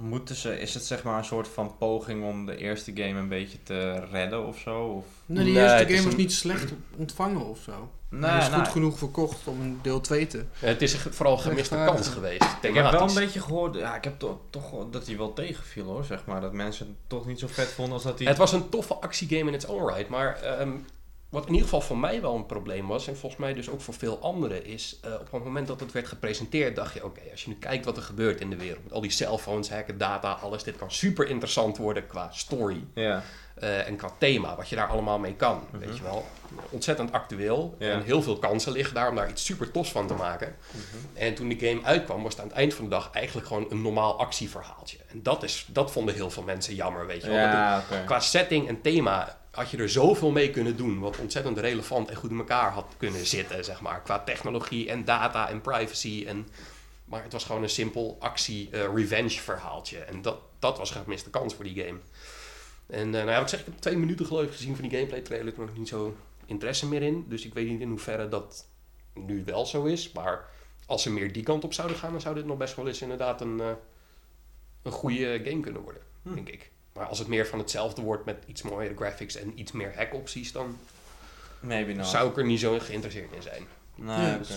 Moeten ze, is het zeg maar een soort van poging om de eerste game een beetje te redden of zo? Of? Nee, die Nee, eerste is game was een- niet slecht ontvangen of zo. Nee, Hij is nee. goed genoeg verkocht om een deel 2 te. Ja, het is vooral een gemiste Rechtvaardig. kans geweest. Ik heb wel een beetje gehoord, ja, ik heb toch, toch dat hij wel tegenviel hoor, zeg maar. Dat mensen het toch niet zo vet vonden als dat hij... Het was een toffe actiegame in its own right, maar ehm, wat in ieder geval voor mij wel een probleem was, en volgens mij dus ook voor veel anderen, is eh, op het moment dat het werd gepresenteerd, dacht je, oké, als je nu kijkt wat er gebeurt in de wereld, met al die cellphones, hacken, data, alles, dit kan super interessant worden qua story Ja, eh, en qua thema, wat je daar allemaal mee kan, Mhm. weet je wel. Ontzettend actueel Ja. en heel veel kansen liggen daar om daar iets super tofs van te maken. En toen de game uitkwam, was het aan het eind van de dag eigenlijk gewoon een normaal actieverhaaltje. En dat, is, dat vonden heel veel mensen jammer, weet je wel. Ja qua setting en thema had je er zoveel mee kunnen doen. Wat ontzettend relevant en goed in elkaar had kunnen zitten, zeg maar. Qua technologie en data en privacy. En, maar het was gewoon een simpel actie-revenge verhaaltje. En dat, dat was een gemiste kans voor die game. En eh nou ja, wat ik zeg, ik heb twee minuten geloof ik gezien van die gameplay trailer. Er nog niet zo interesse meer in. Dus ik weet niet in hoeverre dat nu wel zo is. Maar als ze meer die kant op zouden gaan, dan zou dit nog best wel eens inderdaad een, eh, een goede game kunnen worden, Hm. denk ik. Maar als het meer van hetzelfde wordt met iets mooiere graphics en iets meer hack-opties, dan Maybe not. zou ik er niet zo geïnteresseerd in zijn. Nee, Ja. oké.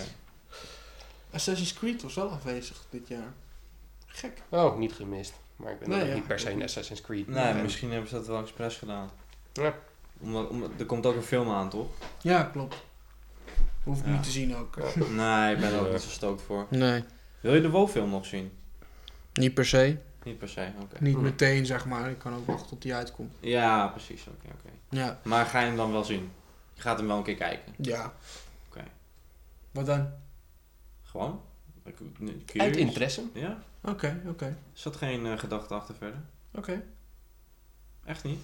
Assassin's Creed was wel afwezig dit jaar. Gek. Oh, niet gemist. Maar ik ben Nee, ook ja, niet per se een. Assassin's Creed. Nee, fan. misschien hebben ze dat wel expres gedaan. Ja. Omdat, omdat, er komt ook een film aan, toch? Ja, klopt. Hoef ik Ja. niet te zien ook. Nee, ik ben er ook niet zo stookt voor. Nee, Wil je de WoW-film nog zien? niet per se. Niet per se, oké. Niet Hm. meteen, zeg maar. Ik kan ook wachten tot die uitkomt. Ja, precies, oké, oké. Ja, Maar ga je hem dan wel zien? Je gaat hem wel een keer kijken. ja. Oké. Wat dan? Gewoon? Uit interesse. Ja? Oké, oké. Zat geen eh, gedachte achter verder? Oké. Echt niet?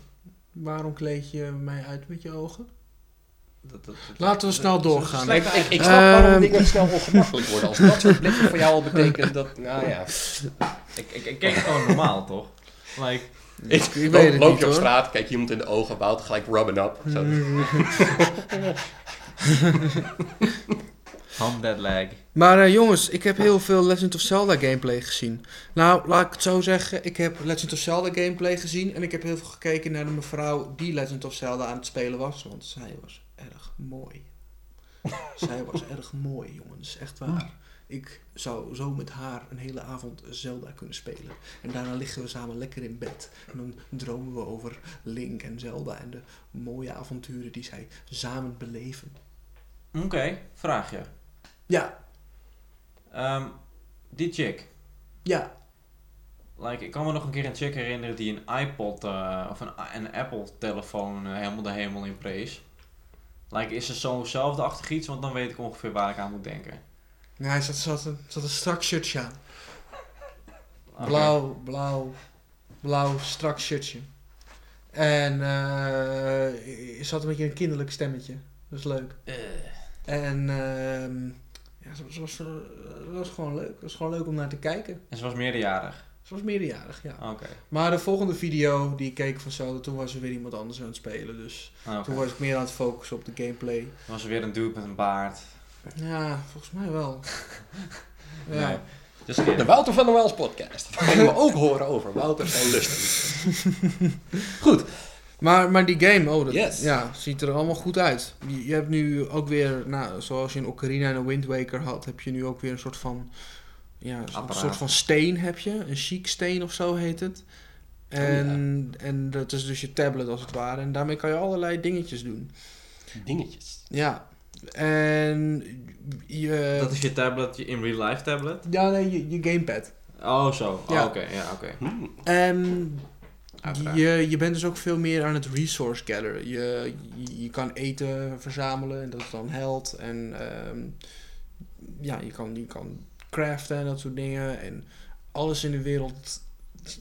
Waarom kleed je mij uit met je ogen? Dat, dat, dat- Laten we snel doorgaan. Ik, ik, ik snap Ehm. waarom dingen snel ongemakkelijk worden. Als dat soort blikken voor jou al betekent dat... [laughs] Nou ja. Ik, ik, ik keek gewoon normaal, toch? Like, Ik, Ik weet loop, het loop niet, je op hoor. straat, kijk je iemand in de ogen, bouwt gelijk rubben up. Zo. hand that leg. Maar eh, jongens, ik heb heel veel Legend of Zelda gameplay gezien. Nou, laat ik het zo zeggen. Ik heb Legend of Zelda gameplay gezien. En ik heb heel veel gekeken naar de mevrouw die Legend of Zelda aan het spelen was. Want zij was erg mooi. [laughs] zij was erg mooi, jongens. Echt waar. Ik zou zo met haar een hele avond Zelda kunnen spelen. En daarna liggen we samen lekker in bed. En dan dromen we over Link en Zelda en de mooie avonturen die zij samen beleven. Oké, vraagje. Ja, Ehm, die chick. ja. Like, ik kan me nog een keer een chick herinneren die een iPod eh, of een, een Apple telefoon eh, helemaal de hemel in prees. Like, is er zo'nzelfde achtig iets? Want dan weet ik ongeveer waar ik aan moet denken. Ja, hij zat, zat, een, zat een strak shirtje aan. Blauw, blauw, blauw, strak shirtje. En eh er zat een beetje een kinderlijk stemmetje. Dat is leuk. Eh, En ehm ja, ze, ze was, het was gewoon leuk. Het was gewoon leuk om naar te kijken. En ze was meerderjarig. Ze was meerjarig, ja. Oké. Maar de volgende video die ik keek van zo, toen was er weer iemand anders aan het spelen. Dus Oké. toen was ik meer aan het focussen op de gameplay. Dan was er weer een dude met een baard. Ja, volgens mij wel. [laughs] Nee. ja. Just kidding. De Wouter van der Wels podcast. Dat gaan we [laughs] ook horen over Wouter en Lusten. [laughs] Goed. Maar, maar die game, oh, dat Yes. ja, ziet er allemaal goed uit. Je, je hebt nu ook weer, nou, zoals je in Ocarina en Wind Waker had, heb je nu ook weer een soort van, ja, een soort van steen heb je. Een chic steen of zo heet het. En, en dat is dus je tablet als het ware. En daarmee kan je allerlei dingetjes doen. Dingetjes. Ja. En je... Dat is je tablet, je in real life tablet? Ja, nee, je, je gamepad. Oh, zo. Ja. Oh, oké. Ja, oké. Hmm. En Uiteraard. je, je bent dus ook veel meer aan het resource gatheren. Je, je, je kan eten verzamelen en dat is dan held. En ehm, ja, je kan, je kan craften en dat soort dingen. En alles in de wereld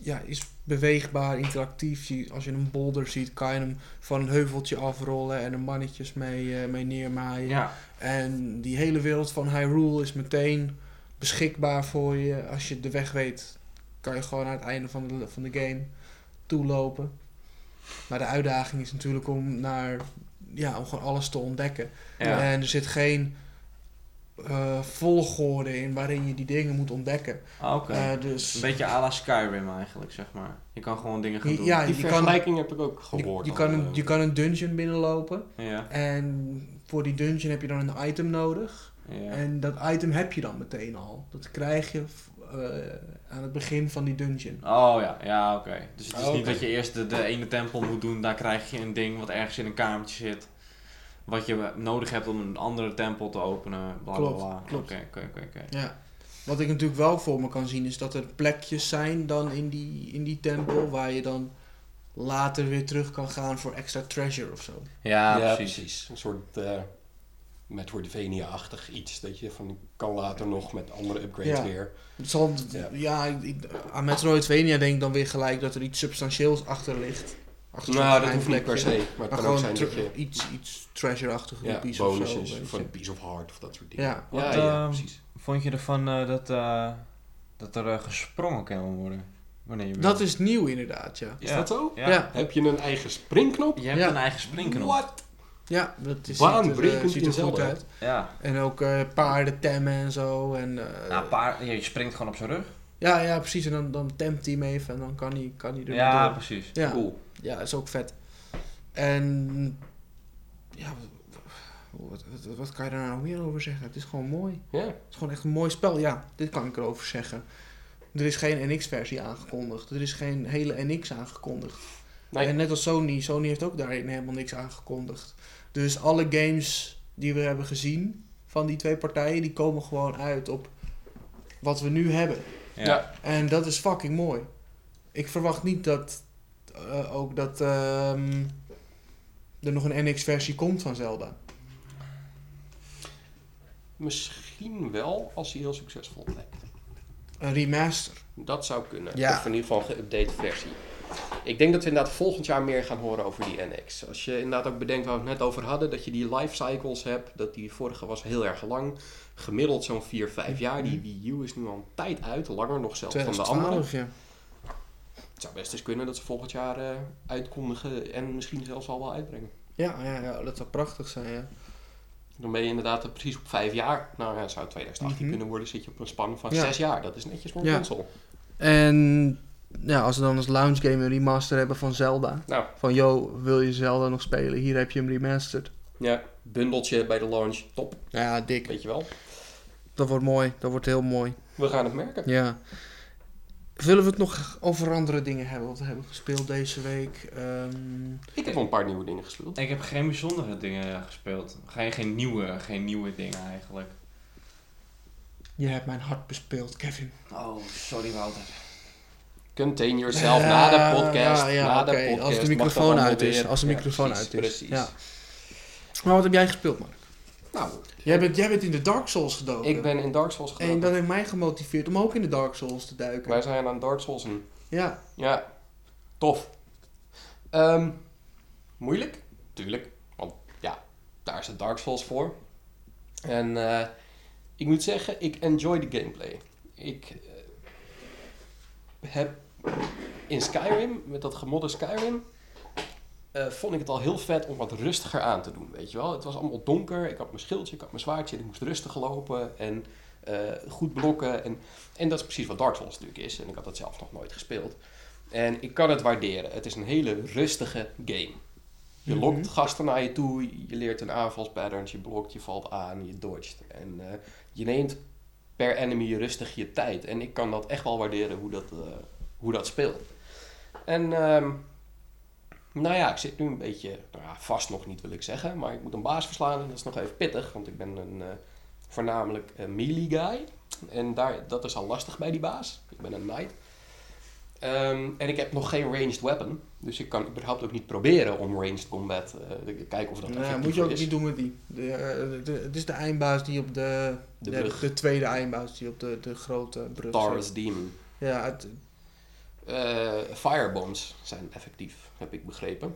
ja, is beweegbaar, interactief. Je- Als je een boulder ziet, kan je hem van een heuveltje afrollen en er mannetjes mee, eh, mee neermaaien. Ja. En die hele wereld van Hyrule is meteen beschikbaar voor je. Als je de weg weet, kan je gewoon aan het einde van de, van de game toelopen. Maar de uitdaging is natuurlijk om naar ja, om gewoon alles te ontdekken. Ja. En er zit geen eh, volgorde in waarin je die dingen moet ontdekken. Ah, Oké. Eh, dus Een beetje à la Skyrim eigenlijk, zeg maar. Je kan gewoon dingen gaan doen. Ja, Die je kan- vergelijking heb ik ook gehoord. je, kan een, eh. je kan een dungeon binnenlopen. Ja. En voor die dungeon heb je dan een item nodig. ja. En dat item heb je dan meteen al. Dat krijg je eh, aan het begin van die dungeon. Oh ja, ja oké. Dus het is Oh, niet dat je eerst de, de ene tempel moet doen, daar krijg je een ding wat ergens in een kamertje zit. Wat je nodig hebt om een andere tempel te openen. Bla Klopt, bla. klopt. Oké, oké, oké, oké. Ja. Wat ik natuurlijk wel voor me kan zien is dat er plekjes zijn dan in die, in die tempel waar je dan later weer terug kan gaan voor extra treasure of zo. Ja, ja, precies. precies. Een soort uh, Metroidvania-achtig iets. Dat je van kan later nog met andere upgrades Ja. weer. Het zal, Ja. ja, ik- ik- aan Metroidvania denk ik dan weer gelijk dat er iets substantieels achter ligt. Nou, dat hoeft niet per se. Maar het Maar kan ook gewoon zijn dat je iets, iets treasure-achtig, ja, rupees of zo. bonuses weet van een piece of heart of dat soort dingen. Ja. ja, Wat, ja, ehm, precies. Vond je ervan eh, dat, eh, dat er eh, gesprongen kan worden? Wanneer je wil? Dat is nieuw inderdaad, ja. Is ja. dat zo? Ja. Ja. Heb je een eigen springknop? Je hebt Ja. een eigen springknop. What? Ja, dat is, Baanbrekend ziet er, ziet er goed uit. Ja. En ook eh, paarden temmen en zo. En, eh, Nou, paar, je springt gewoon op zijn rug. ja, ja, precies. En dan, dan tempt hij hem even en dan kan hij, kan hij er Ja, door. precies. Ja, Cool. Ja, is ook vet. En ja, wat, wat, wat kan je daar nou meer over zeggen? Het is gewoon mooi. Ja. Het is gewoon echt een mooi spel. Ja, dit kan ik erover zeggen. Er is geen NX-versie aangekondigd. Er is geen hele NX aangekondigd. Nee. En net als Sony, Sony heeft ook daarin helemaal niks aangekondigd. Dus alle games die we hebben gezien van die twee partijen, die komen gewoon uit op wat we nu hebben. Ja. Ja. En dat is fucking mooi. Ik verwacht niet dat eh, ook dat ehm, er nog een NX-versie komt van Zelda. Misschien wel als hij heel succesvol blijkt. Een remaster. Dat zou kunnen. Ja. Of in ieder geval een geüpdate versie. Ik denk dat we inderdaad volgend jaar meer gaan horen over die NX. Als je inderdaad ook bedenkt waar we het net over hadden, dat je die life cycles hebt. Dat die vorige was heel erg lang. Gemiddeld zo'n 4, 5 jaar. Die Wii U is nu al een tijd uit, langer nog zelfs dan de andere. 2012, ja. Het zou best eens kunnen dat ze volgend jaar eh, uitkondigen en misschien zelfs al wel uitbrengen. Ja, ja, ja, dat zou prachtig zijn, ja. Dan ben je inderdaad precies op 5 jaar. Nou ja, zou 2018 Mhm. kunnen worden, zit je op een span van Ja. 6 jaar. Dat is netjes voor een Ja. console. En ja, als we dan als launch game een remaster hebben van Zelda. Nou, Van, yo, wil je Zelda nog spelen? Hier heb je hem remastered. ja, bundeltje bij de launch, top, Ja, dik. weet je wel. Dat wordt mooi. Dat wordt heel mooi. We gaan het merken. Ja. Zullen we het nog over andere dingen hebben wat we hebben gespeeld deze week? Ehm, Ik heb wel een paar nieuwe dingen gespeeld. Ik heb geen bijzondere dingen gespeeld. Geen, geen, nieuwe, geen nieuwe dingen eigenlijk. je hebt mijn hart bespeeld, Kevin. Oh, sorry Wouter. Contain yourself na de podcast. Ja, ja, na de podcast. Als de microfoon uit is. Als de Ja, microfoon precies, uit is. Precies. Ja. Maar wat heb jij gespeeld, Mark? Nou, Jij bent, jij bent in de Dark Souls gedoken. ik ben in Dark Souls En gedoken. dat heeft mij gemotiveerd om ook in de Dark Souls te duiken. Wij zijn aan Dark Souls en Ja. ja, tof. Ehm, moeilijk? Tuurlijk. Want ja, daar is het Dark Souls voor. En eh, ik moet zeggen, ik enjoy de gameplay. Ik eh, heb in Skyrim, met dat gemodde Skyrim, eh, vond ik het al heel vet om wat rustiger aan te doen, weet je wel. Het was allemaal donker, ik had mijn schildje, ik had mijn zwaardje, ik moest rustig lopen en eh, goed blokken. En, en dat is precies wat Dark Souls natuurlijk is. En ik had dat zelf nog nooit gespeeld. En ik kan het waarderen. Het is een hele rustige game. Je Mhm. lokt gasten naar je toe, je leert een aanvalspatterns, je blokt, je valt aan, je dodgt. En eh, je neemt per enemy rustig je tijd. En ik kan dat echt wel waarderen hoe dat, hoe dat speelt. En ehm, nou ja, ik zit nu een beetje, nou ja, vast nog niet wil ik zeggen, maar ik moet een baas verslaan en dat is nog even pittig, want ik ben een, eh, voornamelijk een melee guy. En daar, dat is al lastig bij die baas. Ik ben een knight. Ehm, en ik heb nog geen ranged weapon, dus ik kan überhaupt ook niet proberen om ranged combat eh, te kijken of dat Nou, moet je ook is. niet doen met die. De, eh, de- het is de eindbaas die op de... De ja, brug. de tweede eindbaas die op de, de grote brug Taurus. Demon. Ja, het, Eh, firebombs zijn effectief, heb ik begrepen.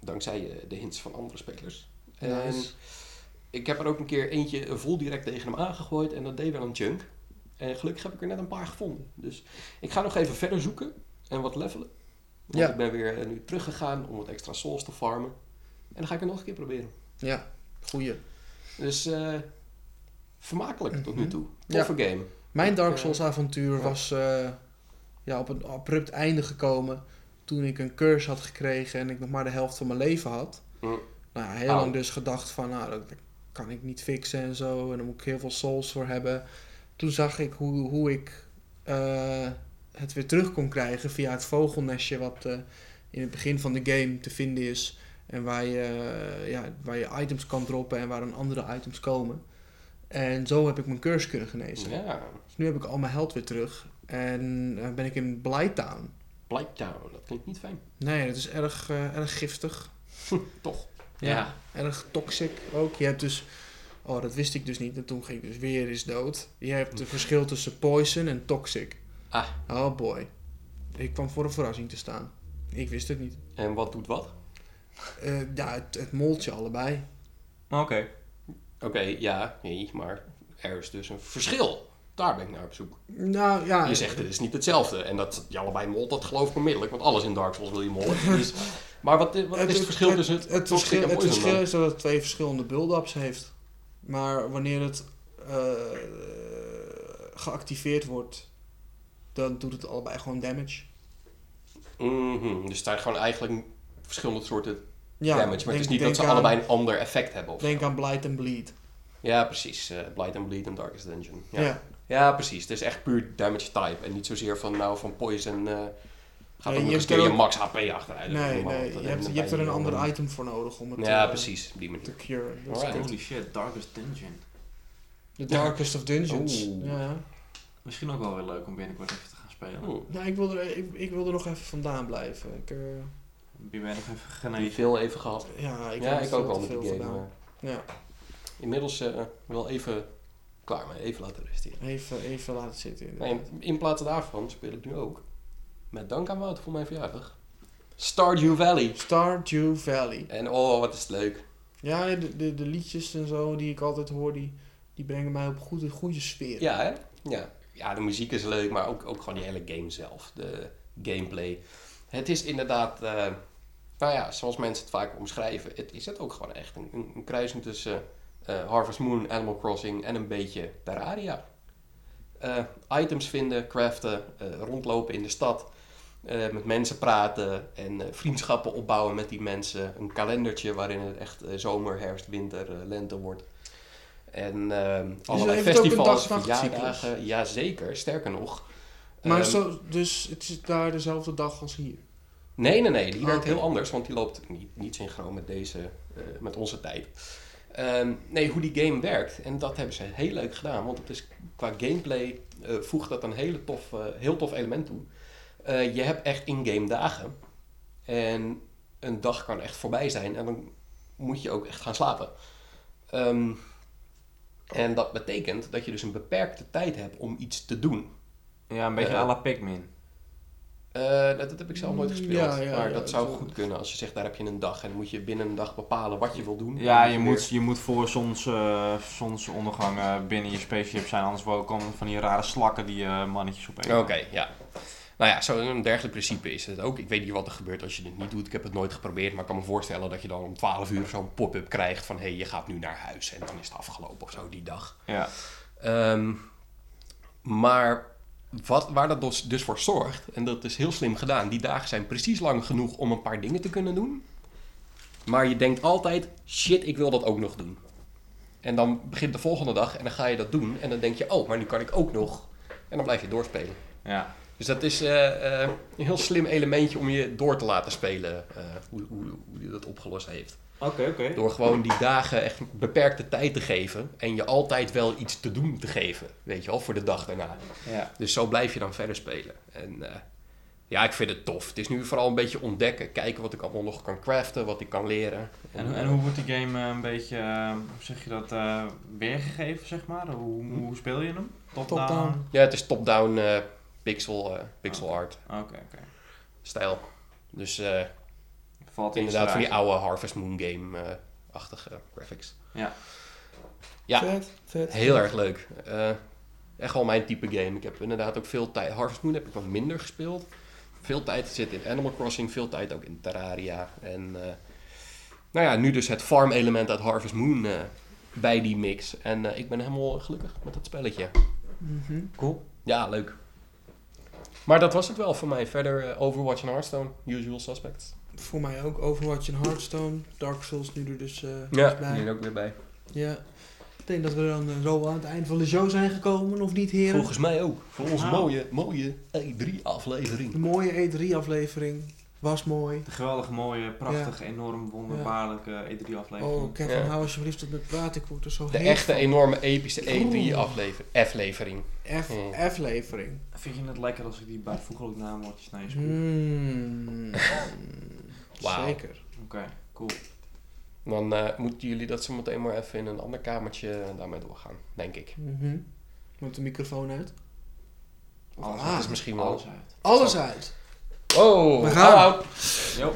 Dankzij eh, de hints van andere spelers. En ik heb er ook een keer eentje vol direct tegen hem aangegooid en dat deed wel een chunk. En gelukkig heb ik er net een paar gevonden. Dus ik ga nog even verder zoeken en wat levelen. Want Ja. ik ben weer eh, nu teruggegaan om wat extra souls te farmen. En dan ga ik het nog een keer proberen. ja, goeie. Dus eh, vermakelijk tot nu Mhm. toe. Ja. Toffe game. Mijn Dark Souls eh, avontuur ja. was eh, ja, op een abrupt einde gekomen toen ik een curse had gekregen en ik nog maar de helft van mijn leven had. Mm. Nou ja, heel lang dus gedacht van, nou, dat kan ik niet fixen en zo. En daar moet ik heel veel souls voor hebben. Toen zag ik hoe, hoe ik eh, het weer terug kon krijgen via het vogelnestje wat eh, in het begin van de game te vinden is. En waar je, eh, ja, waar je items kan droppen en waar dan andere items komen. En zo heb ik mijn curse kunnen genezen. Ja, Dus nu heb ik al mijn held weer terug. En eh, ben ik in Blighttown. Blighttown, dat klinkt niet fijn. Nee, dat is erg, eh, erg giftig. Toch? Ja. Erg toxic ook. Je hebt dus... Oh, dat wist ik dus niet. En toen ging ik dus weer eens dood. Je hebt het verschil tussen poison en toxic. Ah. Oh boy. Ik kwam voor een verrassing te staan. Ik wist het niet. En wat doet wat? Eh, ja, het, het moltje allebei. Oké. Oké, ja, nee, maar er is dus een verschil. Daar ben ik naar op zoek. Nou ja... Je zegt het is niet hetzelfde. En dat je allebei molt, dat geloof ik onmiddellijk. Want alles in Dark Souls wil je mollen. [laughs] Dus, maar wat, wat is het verschil tussen het, het, verschil, en het verschil is dat het twee verschillende build-ups heeft. Maar wanneer het eh, geactiveerd wordt, dan doet het allebei gewoon damage. Mhm, Dus daar gewoon eigenlijk verschillende soorten Ja, damage. Maar het is niet dat ze aan- allebei een ander effect hebben. Of zo. Denk aan Blight and Bleed. Ja, precies. eh Blight and Bleed en Darkest Dungeon. Ja. Ja. Ja. precies. Het is echt puur damage type. En niet zozeer van, nou, van poison... eh gaat Nee, dan je nog eens hebt keer er je ook- max HP achteruit. Nee, nee. Je hebt, je hebt er een ander item voor nodig om het Ja, eh, precies. Op die manier. te curen. Holy shit, Darkest Dungeon. The Darkest of Dungeons. Ja. Misschien ook wel weer leuk om binnenkort even te gaan spelen. Oeh. ja, ik wil, er, ik, ik wil er nog even vandaan blijven. Ik, eh, Ben nog even genezen? veel even gehad? ja, ik ja, heb ik veel ook al met die game. Ja, Inmiddels eh, wel even klaar mee. Even laten rusten hier. even, even laten zitten. Nee, inderdaad. in plaats daarvan speel ik nu ook, met dank aan Wout voor mijn verjaardag, Stardew Valley. Stardew Valley. En oh, wat is het leuk. Ja, de, de, de liedjes en zo die ik altijd hoor, die, die brengen mij op goede, goede sfeer. Ja, hè? Ja. ja, de muziek is leuk, maar ook, ook gewoon die hele game zelf. De gameplay. Het is inderdaad, eh, nou ja, zoals mensen het vaak omschrijven, het is het ook gewoon echt een, een, een kruising tussen eh, Harvest Moon, Animal Crossing en een beetje Terraria. Eh, items vinden, craften, eh, rondlopen in de stad, met mensen praten en vriendschappen opbouwen met die mensen. Een kalendertje waarin het echt zomer, herfst, winter, lente wordt. En eh allerlei festivals, verjaardagen. Jazeker, sterker nog. Maar Ehm, zo, dus het is daar dezelfde dag als hier. Nee, nee, nee. Die Oh, werkt oké. heel anders, want die loopt niet, niet synchroon met, deze, met onze tijd. Ehm, nee, hoe die game werkt, en dat hebben ze heel leuk gedaan, want het is qua gameplay eh, voegt dat een hele tof, eh, heel tof element toe. Eh, je hebt echt in-game dagen en een dag kan echt voorbij zijn en dan moet je ook echt gaan slapen. Ehm, en dat betekent dat je dus een beperkte tijd hebt om iets te doen. Ja, een beetje à la Pikmin. Eh, dat, dat heb ik zelf nooit gespeeld. Ja, ja, maar ja, dat zou zo. goed kunnen als je zegt daar heb je een dag en dan moet je binnen een dag bepalen wat je wil doen. Ja, je moet, je moet voor zons, eh, zonsondergang binnen je spaceship zijn, anders wel komen van die rare slakken die eh, mannetjes opeten. Oké, ja. Nou ja, zo'n dergelijk principe is het ook. Ik weet niet wat er gebeurt als je dit niet doet. Ik heb het nooit geprobeerd, maar ik kan me voorstellen dat je dan om 12 uur zo'n pop-up krijgt van hé, hey, je gaat nu naar huis en dan is het afgelopen of zo die dag. Ja. Ehm, maar wat, waar dat dus, dus voor zorgt, en dat is heel slim gedaan, die dagen zijn precies lang genoeg om een paar dingen te kunnen doen. Maar je denkt altijd, shit, ik wil dat ook nog doen. En dan begint de volgende dag en dan ga je dat doen. En dan denk je, oh, maar nu kan ik ook nog. En dan blijf je doorspelen. Ja. Dus dat is eh, eh, een heel slim elementje om je door te laten spelen. eh, hoe, hoe, hoe hij dat opgelost heeft. Oké, oké. Door gewoon die dagen echt beperkte tijd te geven. En je altijd wel iets te doen te geven. Weet je wel, voor de dag daarna. Ja. Dus zo blijf je dan verder spelen. En eh, ja, ik vind het tof. Het is nu vooral een beetje ontdekken. Kijken wat ik allemaal nog kan craften. Wat ik kan leren. En, en hoe wordt die game eh, een beetje, eh, hoe zeg je dat, eh, weergegeven, zeg maar? Hoe, hoe speel je hem? Top-down? Ja, het is top-down eh, pixel, eh, pixel art Oké, oké. stijl. Dus eh, Valt inderdaad van die oude Harvest Moon game-achtige graphics. Ja. Ja. Vet, vet. Heel erg leuk. Eh, echt wel mijn type game. Ik heb inderdaad ook veel tijd... Harvest Moon heb ik wat minder gespeeld. Veel tijd zit in Animal Crossing, veel tijd ook in Terraria. En eh, nou ja, nu dus het farm element uit Harvest Moon eh, bij die mix. En eh, ik ben helemaal gelukkig met dat spelletje. Mhm. Cool. Ja, leuk. Maar dat was het wel voor mij. Verder eh, Overwatch en Hearthstone, usual suspects. Voor mij ook Overwatch en Hearthstone. Dark Souls nu er dus eh, Ja, bij. die er ook weer bij. Ja. Ik denk dat we dan eh, zo aan het eind van de show zijn gekomen, of niet heren? Volgens mij ook. Voor onze Nou. mooie, mooie E3-aflevering. De mooie E3-aflevering was mooi. De geweldige, mooie, prachtige, enorm wonderbaarlijke E3-aflevering. Oh, Kevin, Ja. hou alsjeblieft op met praten. Ik word er zo De echte van. enorme epische E3-aflevering. F- Mm. F-levering. Vind je het lekker als ik die bijvoeglijk naamwoordjes naar je spuug? Mm. Zeker. Oké, cool. Dan eh, moeten jullie dat zo meteen maar even in een ander kamertje daarmee doorgaan, denk ik. Mhm. Moet de microfoon uit? Of Alles? Dat is misschien wel... Alles uit. Alles uit. Oh, We gaan. hou. Jo.